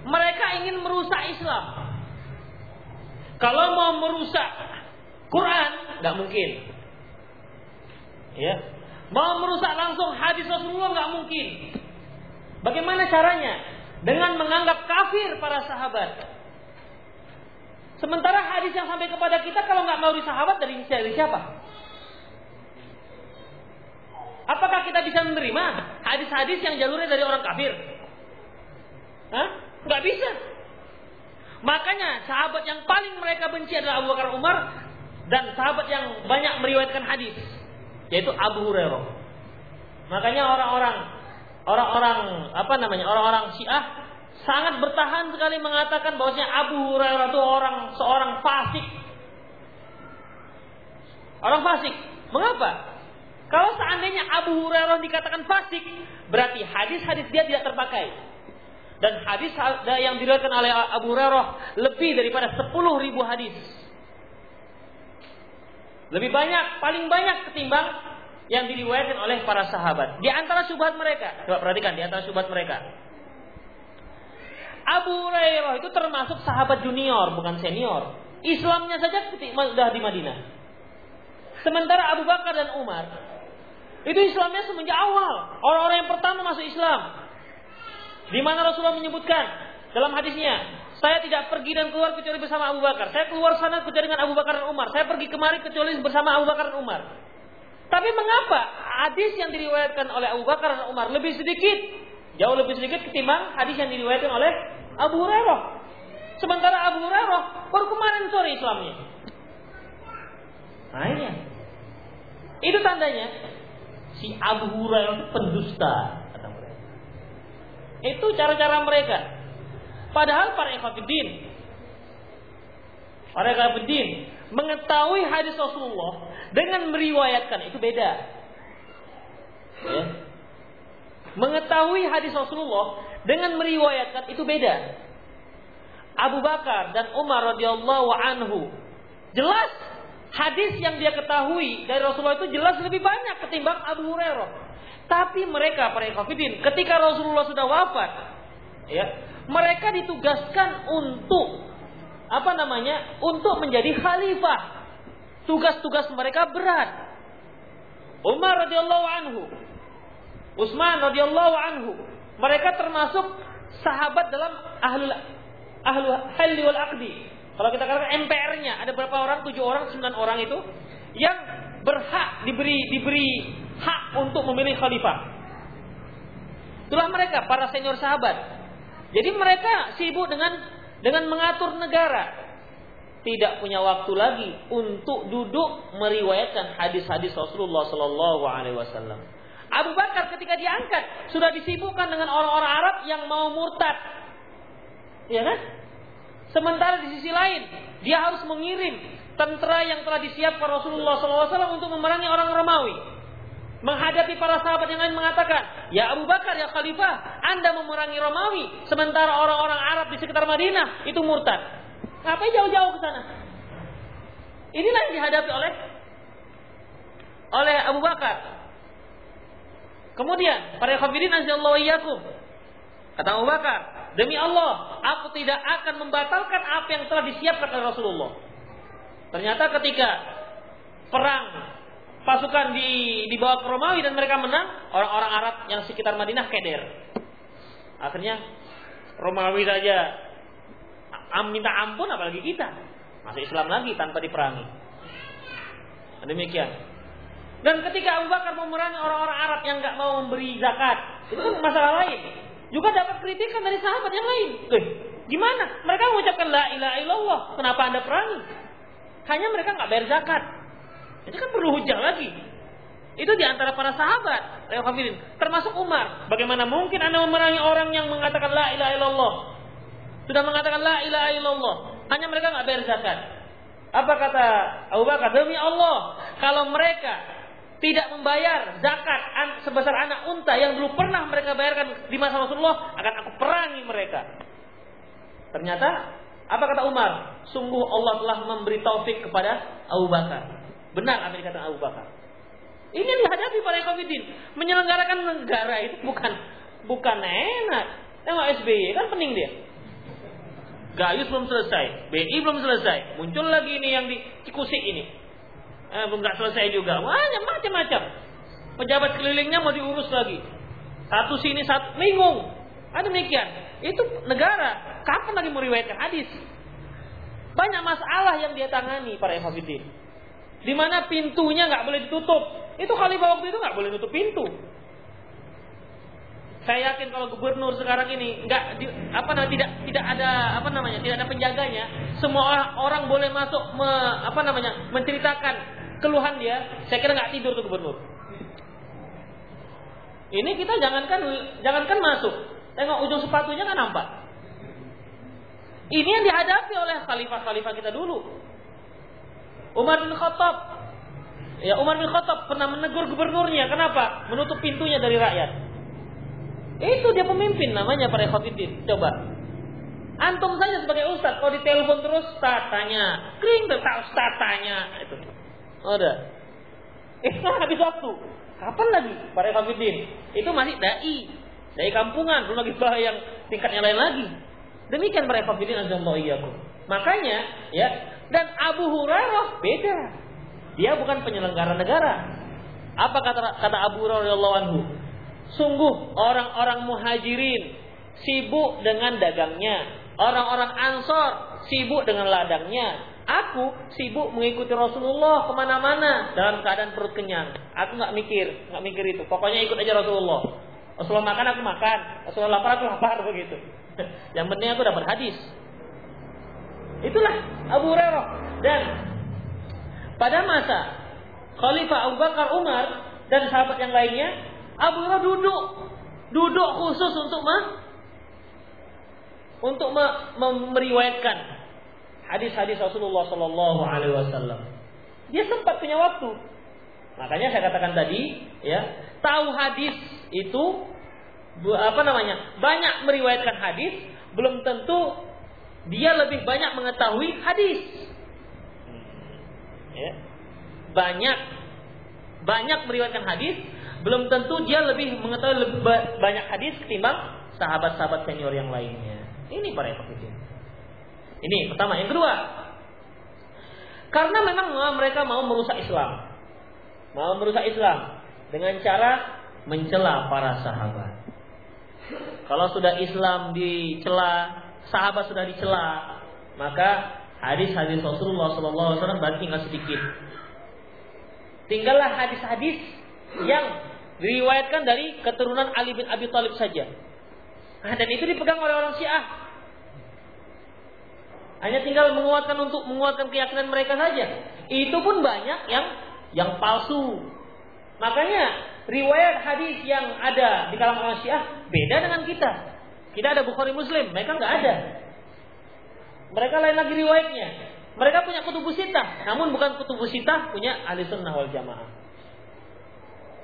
Mereka ingin merusak Islam. Kalau mau merusak Quran, nggak mungkin. Ya. Mau merusak langsung hadis Rasulullah nggak mungkin. Bagaimana caranya? Dengan menganggap kafir para sahabat. Sementara hadis yang sampai kepada kita kalau nggak mau di sahabat dari, dari siapa? Apakah kita bisa menerima hadis-hadis yang jalurnya dari orang kafir? Hah? Nggak bisa. Makanya sahabat yang paling mereka benci adalah Abu Bakar Umar dan sahabat yang banyak meriwayatkan hadis yaitu Abu Hurairah. Makanya orang-orang orang-orang apa namanya orang-orang Syiah sangat bertahan sekali mengatakan bahwasanya Abu Hurairah itu orang seorang fasik. Orang fasik. Mengapa? Kalau seandainya Abu Hurairah dikatakan fasik, berarti hadis-hadis dia tidak terpakai. Dan hadis yang diriwayatkan oleh Abu Hurairah lebih daripada 10 ribu hadis. Lebih banyak, paling banyak ketimbang yang diriwayatkan oleh para sahabat. Di antara syubhat mereka, coba perhatikan di antara syubhat mereka. Abu Hurairah itu termasuk sahabat junior, bukan senior. Islamnya saja sudah di Madinah. Sementara Abu Bakar dan Umar itu Islamnya semenjak awal. Orang-orang yang pertama masuk Islam. Di mana Rasulullah menyebutkan dalam hadisnya, saya tidak pergi dan keluar kecuali bersama Abu Bakar. Saya keluar sana kecuali dengan Abu Bakar dan Umar. Saya pergi kemari kecuali bersama Abu Bakar dan Umar. Tapi mengapa hadis yang diriwayatkan oleh Abu Bakar dan Umar lebih sedikit Jauh lebih sedikit ketimbang hadis yang diriwayatkan oleh Abu Hurairah. Sementara Abu Hurairah baru kemarin sore Islamnya. Nah ini. Itu tandanya si Abu Hurairah itu pendusta. Itu cara-cara mereka. Padahal para ikhwatiddin para ikhwatiddin mengetahui hadis Rasulullah dengan meriwayatkan itu beda. Ya. Mengetahui hadis Rasulullah dengan meriwayatkan itu beda. Abu Bakar dan Umar radhiyallahu anhu jelas hadis yang dia ketahui dari Rasulullah itu jelas lebih banyak ketimbang Abu Hurairah. Tapi mereka para ikhwatiddin ketika Rasulullah sudah wafat ya, mereka ditugaskan untuk apa namanya? untuk menjadi khalifah. Tugas-tugas mereka berat. Umar radhiyallahu anhu Utsman radhiyallahu anhu. Mereka termasuk sahabat dalam ahlul ahlu halli wal aqdi. Kalau kita katakan MPR-nya ada berapa orang? Tujuh orang, sembilan orang itu yang berhak diberi diberi hak untuk memilih khalifah. Itulah mereka para senior sahabat. Jadi mereka sibuk dengan dengan mengatur negara. Tidak punya waktu lagi untuk duduk meriwayatkan hadis-hadis Rasulullah Sallallahu Alaihi Wasallam. Abu Bakar ketika diangkat sudah disibukkan dengan orang-orang Arab yang mau murtad. Ya kan? Sementara di sisi lain, dia harus mengirim tentara yang telah disiapkan Rasulullah SAW untuk memerangi orang Romawi. menghadapi para sahabat yang lain mengatakan, "Ya Abu Bakar, ya Khalifah, Anda memerangi Romawi, sementara orang-orang Arab di sekitar Madinah itu murtad. Ngapain jauh-jauh ke sana?" Inilah yang dihadapi oleh oleh Abu Bakar. Kemudian, para khabirin azallahu iyyakum. Kata Abu Bakar, "Demi Allah, aku tidak akan membatalkan apa yang telah disiapkan oleh Rasulullah." Ternyata ketika perang pasukan di dibawa ke Romawi dan mereka menang, orang-orang Arab yang sekitar Madinah keder. Akhirnya Romawi saja am minta ampun apalagi kita. Masuk Islam lagi tanpa diperangi. Demikian. Dan ketika Abu Bakar memerangi orang-orang Arab yang nggak mau memberi zakat, itu kan masalah lain. Juga dapat kritikan dari sahabat yang lain. Eh, gimana? Mereka mengucapkan la ilaha illallah. Kenapa anda perangi? Hanya mereka nggak bayar zakat. Itu kan perlu hujah lagi. Itu di antara para sahabat, termasuk Umar. Bagaimana mungkin Anda memerangi orang yang mengatakan la ilaha illallah? Sudah mengatakan la ilaha illallah, hanya mereka nggak bayar zakat. Apa kata Abu Bakar? Demi Allah, kalau mereka tidak membayar zakat sebesar anak unta yang dulu pernah mereka bayarkan di masa Rasulullah, akan aku perangi mereka. Ternyata apa kata Umar? Sungguh Allah telah memberi taufik kepada Abu Bakar. Benar apa yang dikatakan Abu Bakar. Ini yang dihadapi para ekofidin. Menyelenggarakan negara itu bukan bukan enak. Tengok SBY kan pening dia. Gayus belum selesai, BI belum selesai, muncul lagi ini yang di Cikusik ini. Eh, nggak selesai juga, banyak macam-macam. Pejabat kelilingnya mau diurus lagi. Satu sini satu bingung. Ada demikian. Itu negara. Kapan lagi meriwayatkan hadis? Banyak masalah yang dia tangani para ekofidin. Di mana pintunya nggak boleh ditutup. Itu khalifah waktu itu nggak boleh tutup pintu. Saya yakin kalau gubernur sekarang ini nggak apa namanya tidak tidak ada apa namanya tidak ada penjaganya, semua orang, orang boleh masuk me, apa namanya menceritakan keluhan dia. Saya kira nggak tidur tuh gubernur. Ini kita jangankan jangankan masuk, tengok ujung sepatunya kan nampak. Ini yang dihadapi oleh khalifah-khalifah kita dulu. Umar bin Khattab. Ya, Umar bin Khattab pernah menegur gubernurnya. Kenapa? Menutup pintunya dari rakyat. Itu dia pemimpin namanya para khotibin. Coba. Antum saja sebagai ustaz kalau ditelepon terus tanya, kering tuh tak ustaz tanya itu. Udah. Eh, nah, habis waktu. Kapan lagi para khotibin? Itu masih dai. Dai kampungan, belum lagi yang tingkatnya lain lagi. Demikian para khotibin azallahu iyyakum. Makanya ya dan Abu Hurairah beda. Dia bukan penyelenggara negara. Apa kata kata Abu Hurairah anhu? Sungguh orang-orang muhajirin sibuk dengan dagangnya. Orang-orang ansor sibuk dengan ladangnya. Aku sibuk mengikuti Rasulullah ke mana-mana dalam keadaan perut kenyang. Aku nggak mikir, nggak mikir itu. Pokoknya ikut aja Rasulullah. Rasulullah makan aku makan. Rasulullah lapar aku lapar begitu. Yang penting aku dapat hadis. Itulah Abu Hurairah. Dan pada masa Khalifah Abu Bakar Umar dan sahabat yang lainnya, Abu Hurairah duduk duduk khusus untuk ma untuk meriwayatkan hadis-hadis Rasulullah Sallallahu Alaihi Wasallam. Dia sempat punya waktu. Makanya saya katakan tadi, ya, tahu hadis itu apa namanya? Banyak meriwayatkan hadis belum tentu dia lebih banyak mengetahui hadis. Ya. Banyak banyak meriwayatkan hadis, belum tentu dia lebih mengetahui lebih banyak hadis ketimbang sahabat-sahabat senior yang lainnya. Ini para ekofidin. Ini pertama. Yang kedua, karena memang mereka mau merusak Islam, mau merusak Islam dengan cara mencela para sahabat. Kalau sudah Islam dicela, sahabat sudah dicela, maka hadis-hadis Rasulullah SAW berarti tinggal sedikit. Tinggallah hadis-hadis yang diriwayatkan dari keturunan Ali bin Abi Thalib saja. Nah, dan itu dipegang oleh orang Syiah. Hanya tinggal menguatkan untuk menguatkan keyakinan mereka saja. Itu pun banyak yang yang palsu. Makanya riwayat hadis yang ada di kalangan orang Syiah beda dengan kita. Kita ada Bukhari Muslim, mereka nggak ada. Mereka lain lagi riwayatnya. Mereka punya kutubu sitah, namun bukan kutubu sitah punya ahli sunnah wal jamaah.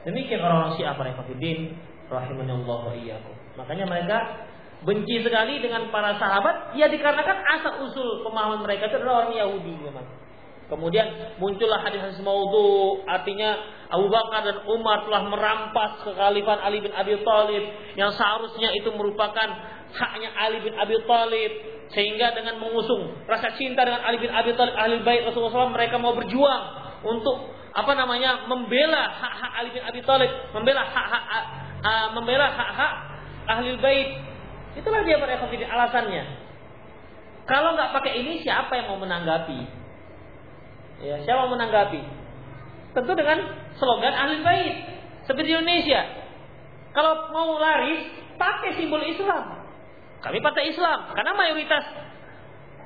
Demikian orang-orang Syiah para rahimahullah wa. Makanya mereka benci sekali dengan para sahabat ya dikarenakan asal usul pemahaman mereka itu adalah orang Yahudi memang. Kemudian muncullah hadis-hadis maudhu, artinya Abu Bakar dan Umar telah merampas kekhalifahan Ali bin Abi Thalib yang seharusnya itu merupakan haknya Ali bin Abi Thalib sehingga dengan mengusung rasa cinta dengan Ali bin Abi Thalib ahli bait Rasulullah SAW mereka mau berjuang untuk apa namanya membela hak-hak Ali bin Abi Thalib, membela hak-hak uh, membela hak-hak ahli bait. Itulah dia para alasannya. Kalau nggak pakai ini siapa yang mau menanggapi? Ya, siapa mau menanggapi? Tentu dengan slogan ahli bait seperti Indonesia. Kalau mau laris, pakai simbol Islam. Kami partai Islam karena mayoritas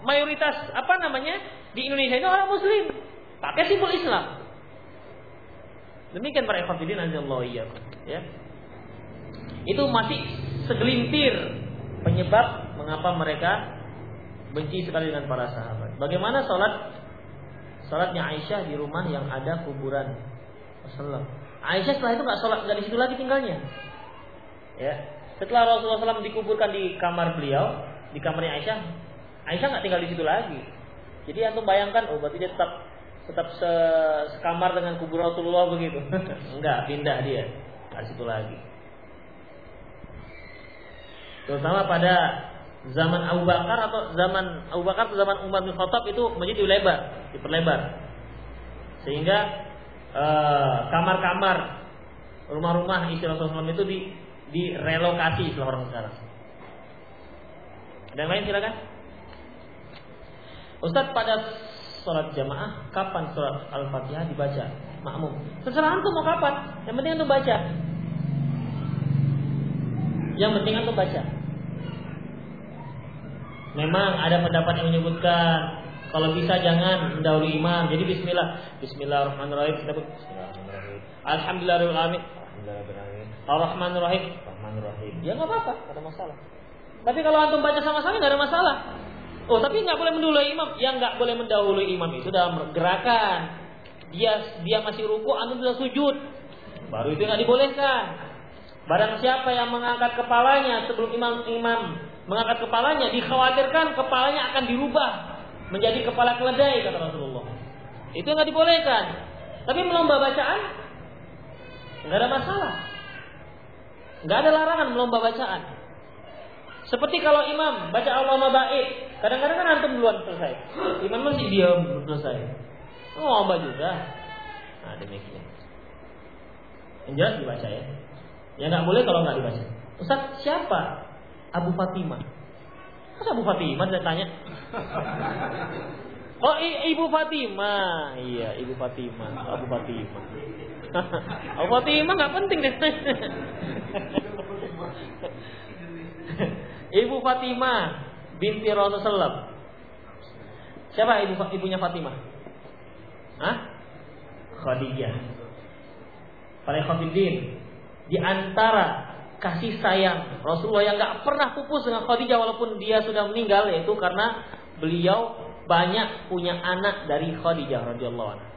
mayoritas apa namanya di Indonesia itu orang Muslim. Pakai simbol Islam. Demikian para ikhwatiddin azallahu ya. Itu masih segelintir penyebab mengapa mereka benci sekali dengan para sahabat. Bagaimana sholat Salatnya Aisyah di rumah yang ada kuburan Rasulullah. Aisyah setelah itu nggak sholat nggak di situ lagi tinggalnya. Ya. Setelah Rasulullah SAW dikuburkan di kamar beliau, di kamarnya Aisyah, Aisyah nggak tinggal di situ lagi. Jadi antum bayangkan, oh berarti dia tetap tetap se sekamar dengan kubur Rasulullah begitu. Enggak, pindah dia. Nggak situ lagi. Terutama pada zaman Abu Bakar atau zaman Abu Bakar atau zaman Umar bin Khattab itu masjid dilebar, diperlebar. Sehingga eh, kamar-kamar rumah-rumah isi Rasulullah itu di direlokasi istilah orang sekarang. Ada yang lain silakan. Ustaz pada sholat jamaah kapan surat Al-Fatihah dibaca? Makmum. Terserah antum mau kapan. Yang penting antum baca. Yang penting antum baca. Memang ada pendapat yang menyebutkan kalau bisa jangan mendahului imam. Jadi bismillah. Bismillahirrahmanirrahim. Kita Bismillahirrahmanirrahim. Alhamdulillahirrahmanirrahim. Alhamdulillahirrahmanirrahim. Alhamdulillahirrahim. Ya nggak apa-apa, nggak ada masalah. Tapi kalau antum baca sama-sama nggak ada masalah. Oh, tapi nggak boleh mendahului imam. Yang nggak boleh mendahului imam itu dalam gerakan. Dia dia masih ruku, antum sudah sujud. Baru itu nggak dibolehkan. Barang siapa yang mengangkat kepalanya sebelum imam imam mengangkat kepalanya, dikhawatirkan kepalanya akan dirubah menjadi kepala keledai kata Rasulullah. Itu nggak dibolehkan. Tapi melomba bacaan nggak ada masalah. Nggak ada larangan melomba bacaan. Seperti kalau imam baca Allah baik, kadang-kadang kan antum duluan selesai. Imam masih diam belum selesai. Lomba juga. Nah demikian. Yang jelas dibaca ya. Ya nggak boleh kalau nggak dibaca. Ustaz siapa Abu Fatimah. Masa Abu Fatimah saya tanya? Oh Ibu Fatimah, iya Ibu Fatimah, Abu Fatimah. Abu Fatimah nggak penting deh. Ibu Fatimah binti Rasulullah. Siapa ibu ibunya Fatimah? Hah? Khadijah. Para khafidin di antara kasih sayang Rasulullah yang nggak pernah pupus dengan Khadijah walaupun dia sudah meninggal yaitu karena beliau banyak punya anak dari Khadijah radhiyallahu anha.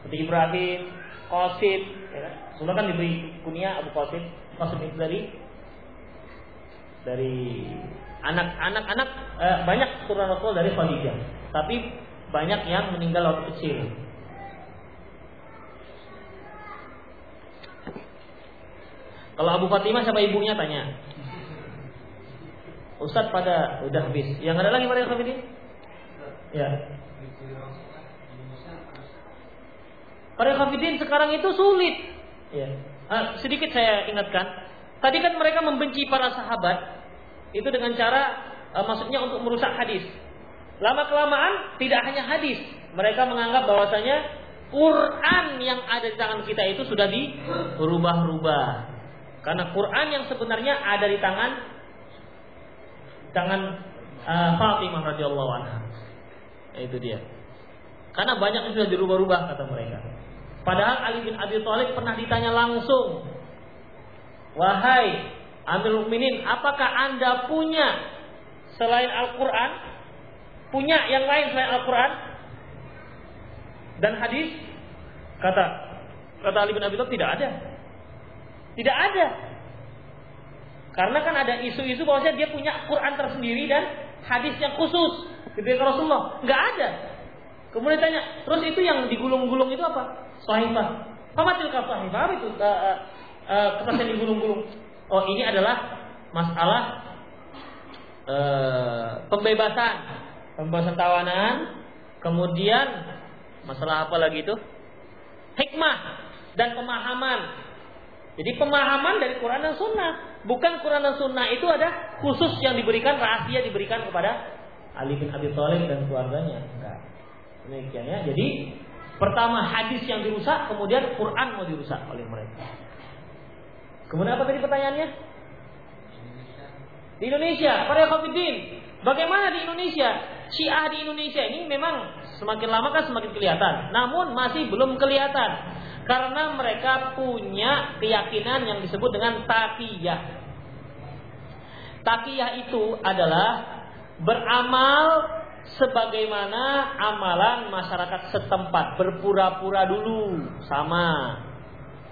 Seperti Ibrahim, Qasim, ya kan? Kan diberi kunia Abu Qasim. Qasim itu dari dari anak-anak anak eh, banyak turunan Rasul dari Khadijah. Tapi banyak yang meninggal waktu kecil. Kalau Abu Fatimah siapa ibunya tanya. Ustadz pada udah habis. Yang ada lagi yang ini? Ya. Para khafidin sekarang itu sulit. Ya. Ah, sedikit saya ingatkan. Tadi kan mereka membenci para sahabat itu dengan cara uh, maksudnya untuk merusak hadis. Lama kelamaan tidak hanya hadis, mereka menganggap bahwasanya Quran yang ada di tangan kita itu sudah dirubah-rubah. Karena Quran yang sebenarnya ada di tangan tangan uh, Fatimah radhiyallahu anha. Itu dia. Karena banyak yang sudah dirubah-rubah kata mereka. Padahal Ali bin Abi Thalib pernah ditanya langsung, "Wahai Amirul Mukminin, apakah Anda punya selain Al-Qur'an? Punya yang lain selain Al-Qur'an?" Dan hadis kata kata Ali bin Abi Thalib tidak ada. Tidak ada. Karena kan ada isu-isu bahwasanya dia punya Quran tersendiri dan hadis yang khusus dari Rasulullah. Nggak ada. Kemudian tanya, terus itu yang digulung-gulung itu apa? Sahifah. Pamatil sahifah apa itu? Uh, uh, kertas yang digulung-gulung. Oh ini adalah masalah uh, pembebasan, pembebasan tawanan, kemudian masalah apa lagi itu? Hikmah dan pemahaman. Jadi pemahaman dari Quran dan Sunnah, bukan Quran dan Sunnah itu ada khusus yang diberikan rahasia diberikan kepada Ali bin Abi Thalib dan keluarganya. Enggak. Demikian ya. Jadi pertama hadis yang dirusak, kemudian Quran mau dirusak oleh mereka. Kemudian apa tadi pertanyaannya? Di Indonesia, para Khafidin, bagaimana di Indonesia? Syiah di Indonesia ini memang semakin lama kan semakin kelihatan, namun masih belum kelihatan karena mereka punya keyakinan yang disebut dengan takiyah. Takiyah itu adalah beramal sebagaimana amalan masyarakat setempat. Berpura-pura dulu. Sama.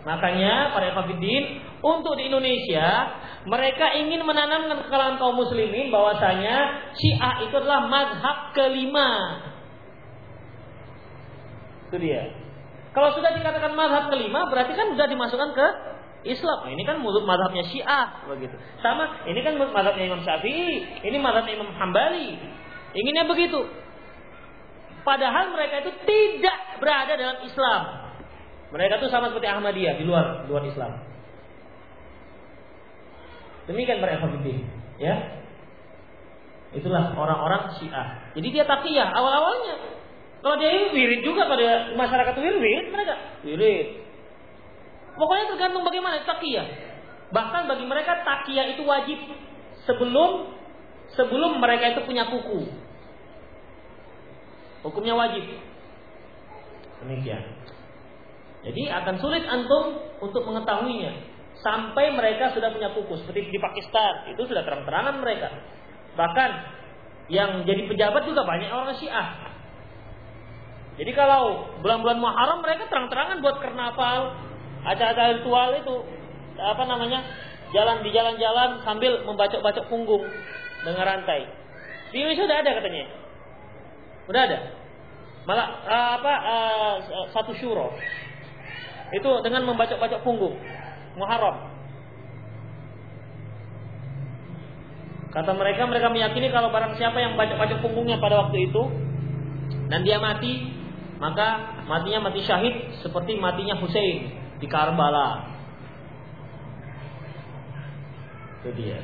Makanya para ekafidin untuk di Indonesia mereka ingin menanamkan ke kalangan kaum muslimin bahwasanya Syiah itu adalah mazhab kelima. Itu dia kalau sudah dikatakan mazhab kelima berarti kan sudah dimasukkan ke Islam. Nah, ini kan mulut madhabnya Syiah begitu. Sama, ini kan madhabnya Imam Syafi'i, ini madhabnya Imam Hambali. Inginnya begitu. Padahal mereka itu tidak berada dalam Islam. Mereka itu sama seperti Ahmadiyah di luar luar Islam. Demikian para ikhwatiddin, ya. Itulah orang-orang Syiah. Jadi dia takiyah awal-awalnya. Kalau dia wirid juga pada masyarakat wirid, mereka wirid. Pokoknya tergantung bagaimana takiyah. Bahkan bagi mereka takiyah itu wajib sebelum sebelum mereka itu punya kuku. Hukumnya wajib. Demikian. Jadi akan sulit antum untuk mengetahuinya sampai mereka sudah punya kuku seperti di Pakistan itu sudah terang-terangan mereka. Bahkan yang jadi pejabat juga banyak orang Syiah. Jadi kalau bulan-bulan Muharram mereka terang-terangan buat karnaval, acara-acara ritual itu apa namanya jalan di jalan-jalan sambil membacok-bacok punggung dengan rantai. Di Indonesia sudah ada katanya. Udah ada. Malah uh, apa uh, satu syuro. Itu dengan membacok-bacok punggung. Muharram. Kata mereka, mereka meyakini kalau barang siapa yang bacok-bacok punggungnya pada waktu itu dan dia mati, maka matinya mati syahid seperti matinya Hussein di Karbala. Itu dia.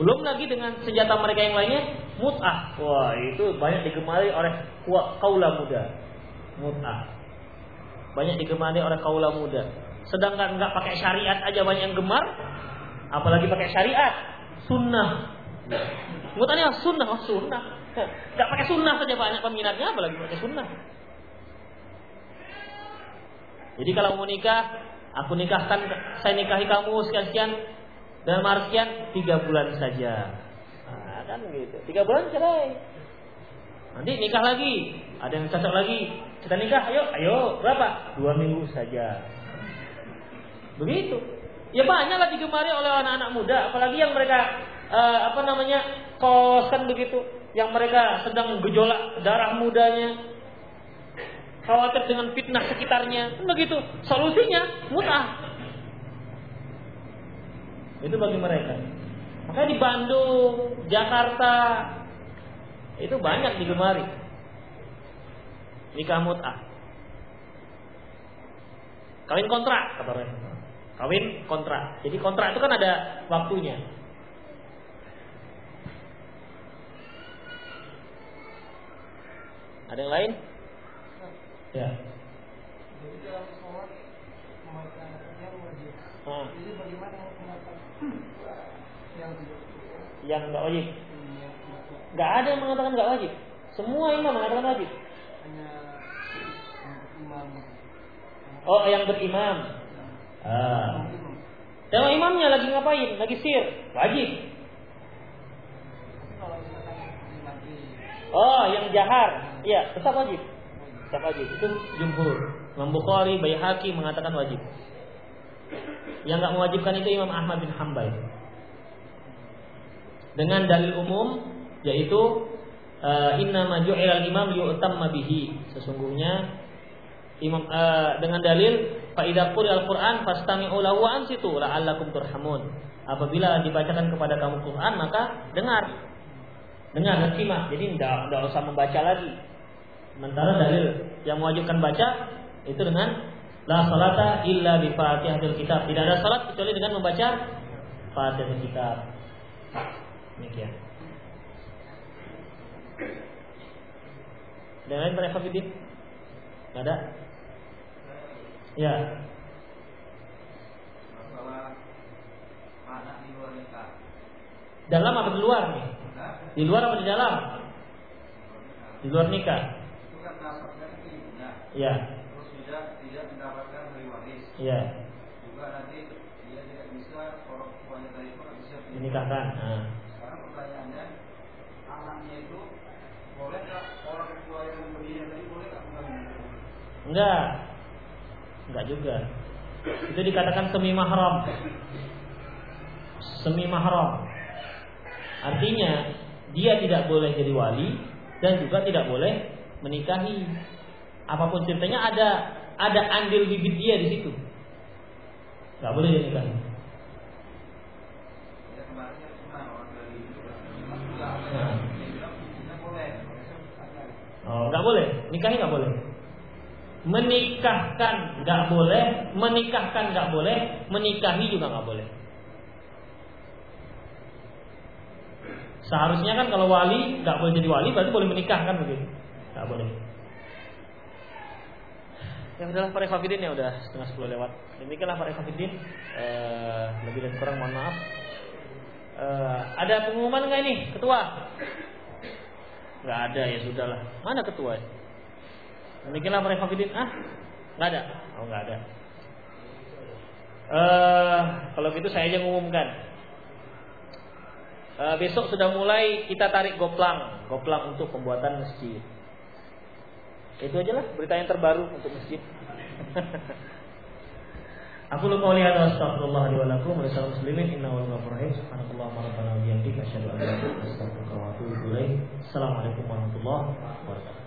Belum lagi dengan senjata mereka yang lainnya, mut'ah. Wah, itu banyak digemari oleh kaula muda. Mut'ah. Banyak digemari oleh kaula muda. Sedangkan nggak pakai syariat aja banyak yang gemar, apalagi pakai syariat, sunnah. Mut'ahnya sunnah, oh sunnah. Nggak pakai sunnah saja banyak peminatnya, apalagi pakai sunnah. Jadi kalau mau nikah, aku nikahkan, saya nikahi kamu sekian-sekian dan mahar sekian tiga bulan saja. Nah, kan gitu. Tiga bulan cerai. Nanti nikah lagi, ada yang cocok lagi. Kita nikah, ayo, ayo, berapa? Dua minggu saja. Begitu. Ya banyaklah digemari oleh anak-anak muda, apalagi yang mereka uh, apa namanya koskan begitu, yang mereka sedang gejolak darah mudanya, khawatir dengan fitnah sekitarnya. Kan begitu. Solusinya mutah. Itu bagi mereka. Makanya di Bandung, Jakarta itu banyak digemari. Nikah mutah. Kawin kontrak kata mereka. Kawin kontrak. Jadi kontrak itu kan ada waktunya. Ada yang lain? Ya. Jadi dalam sholat membaca wajib. Hmm. Jadi bagaimana yang yang nggak wajib? Nggak ada yang mengatakan nggak wajib. Semua imam mengatakan wajib. Hanya imam. Oh, yang berimam. Ah. Kalau imamnya lagi ngapain? Lagi sir, wajib. Oh, yang jahar, iya, tetap wajib. Tetap wajib. Itu jumhur. Imam Bukhari, Baihaqi mengatakan wajib. yang nggak mewajibkan itu Imam Ahmad bin Hambal. Dengan dalil umum yaitu uh, inna maju'ilal imam yu'tamma bihi. Sesungguhnya imam uh, dengan dalil fa idza al-Qur'an fastami'u lahu wa ansitu la'allakum turhamun. Apabila dibacakan kepada kamu Quran maka dengar. Dengar dan simak. Jadi tidak usah membaca lagi. Sementara dalil yang mewajibkan baca itu dengan La salata illa bi Fatihatil Kitab. Tidak ada salat kecuali dengan membaca Fatihatul Kitab. Demikian. Dan lain para Fafidin? Tidak ada? Ya. Dalam apa di luar nih? Di luar apa di dalam? Di luar nikah. Ya Iya. Juga nanti dia tidak bisa orang tuanya tadi pun bisa menikahkan. Nah. Sekarang pertanyaannya anaknya itu boleh nggak orang tua yang membelinya tadi boleh nggak mengawinkan? Enggak. Enggak juga. Itu dikatakan semi mahram. Semi mahram. Artinya dia tidak boleh jadi wali dan juga tidak boleh menikahi. Apa pun ceritanya ada ada andil bibit dia di situ. Gak boleh dinikahi. Nah. Oh, nggak boleh. Nikahi nggak boleh. Menikahkan nggak boleh. Menikahkan nggak boleh. Menikahi juga nggak boleh. Seharusnya kan kalau wali nggak boleh jadi wali berarti boleh menikahkan begitu. Nggak boleh. Ya udahlah para Khafidin ya udah setengah sepuluh lewat. Demikianlah para Khafidin. Eh, lebih dan kurang mohon maaf. Eh, ada pengumuman nggak ini ketua? Nggak ada ya sudahlah. Mana ketua? Demikianlah para Khafidin. Ah, nggak ada. Oh nggak ada. Eh, kalau gitu saya aja ngumumkan. Uh, besok sudah mulai kita tarik goplang, goplang untuk pembuatan masjid. Itu aja lah berita yang terbaru untuk masjid. Aku lupa lihat astagfirullah li wa lakum wa lisal muslimin innahu ghafurur rahim subhanallah wa rabbana wa bihamdika asyhadu an la ilaha illa anta astaghfiruka wa atubu ilaik. Assalamualaikum warahmatullahi wabarakatuh.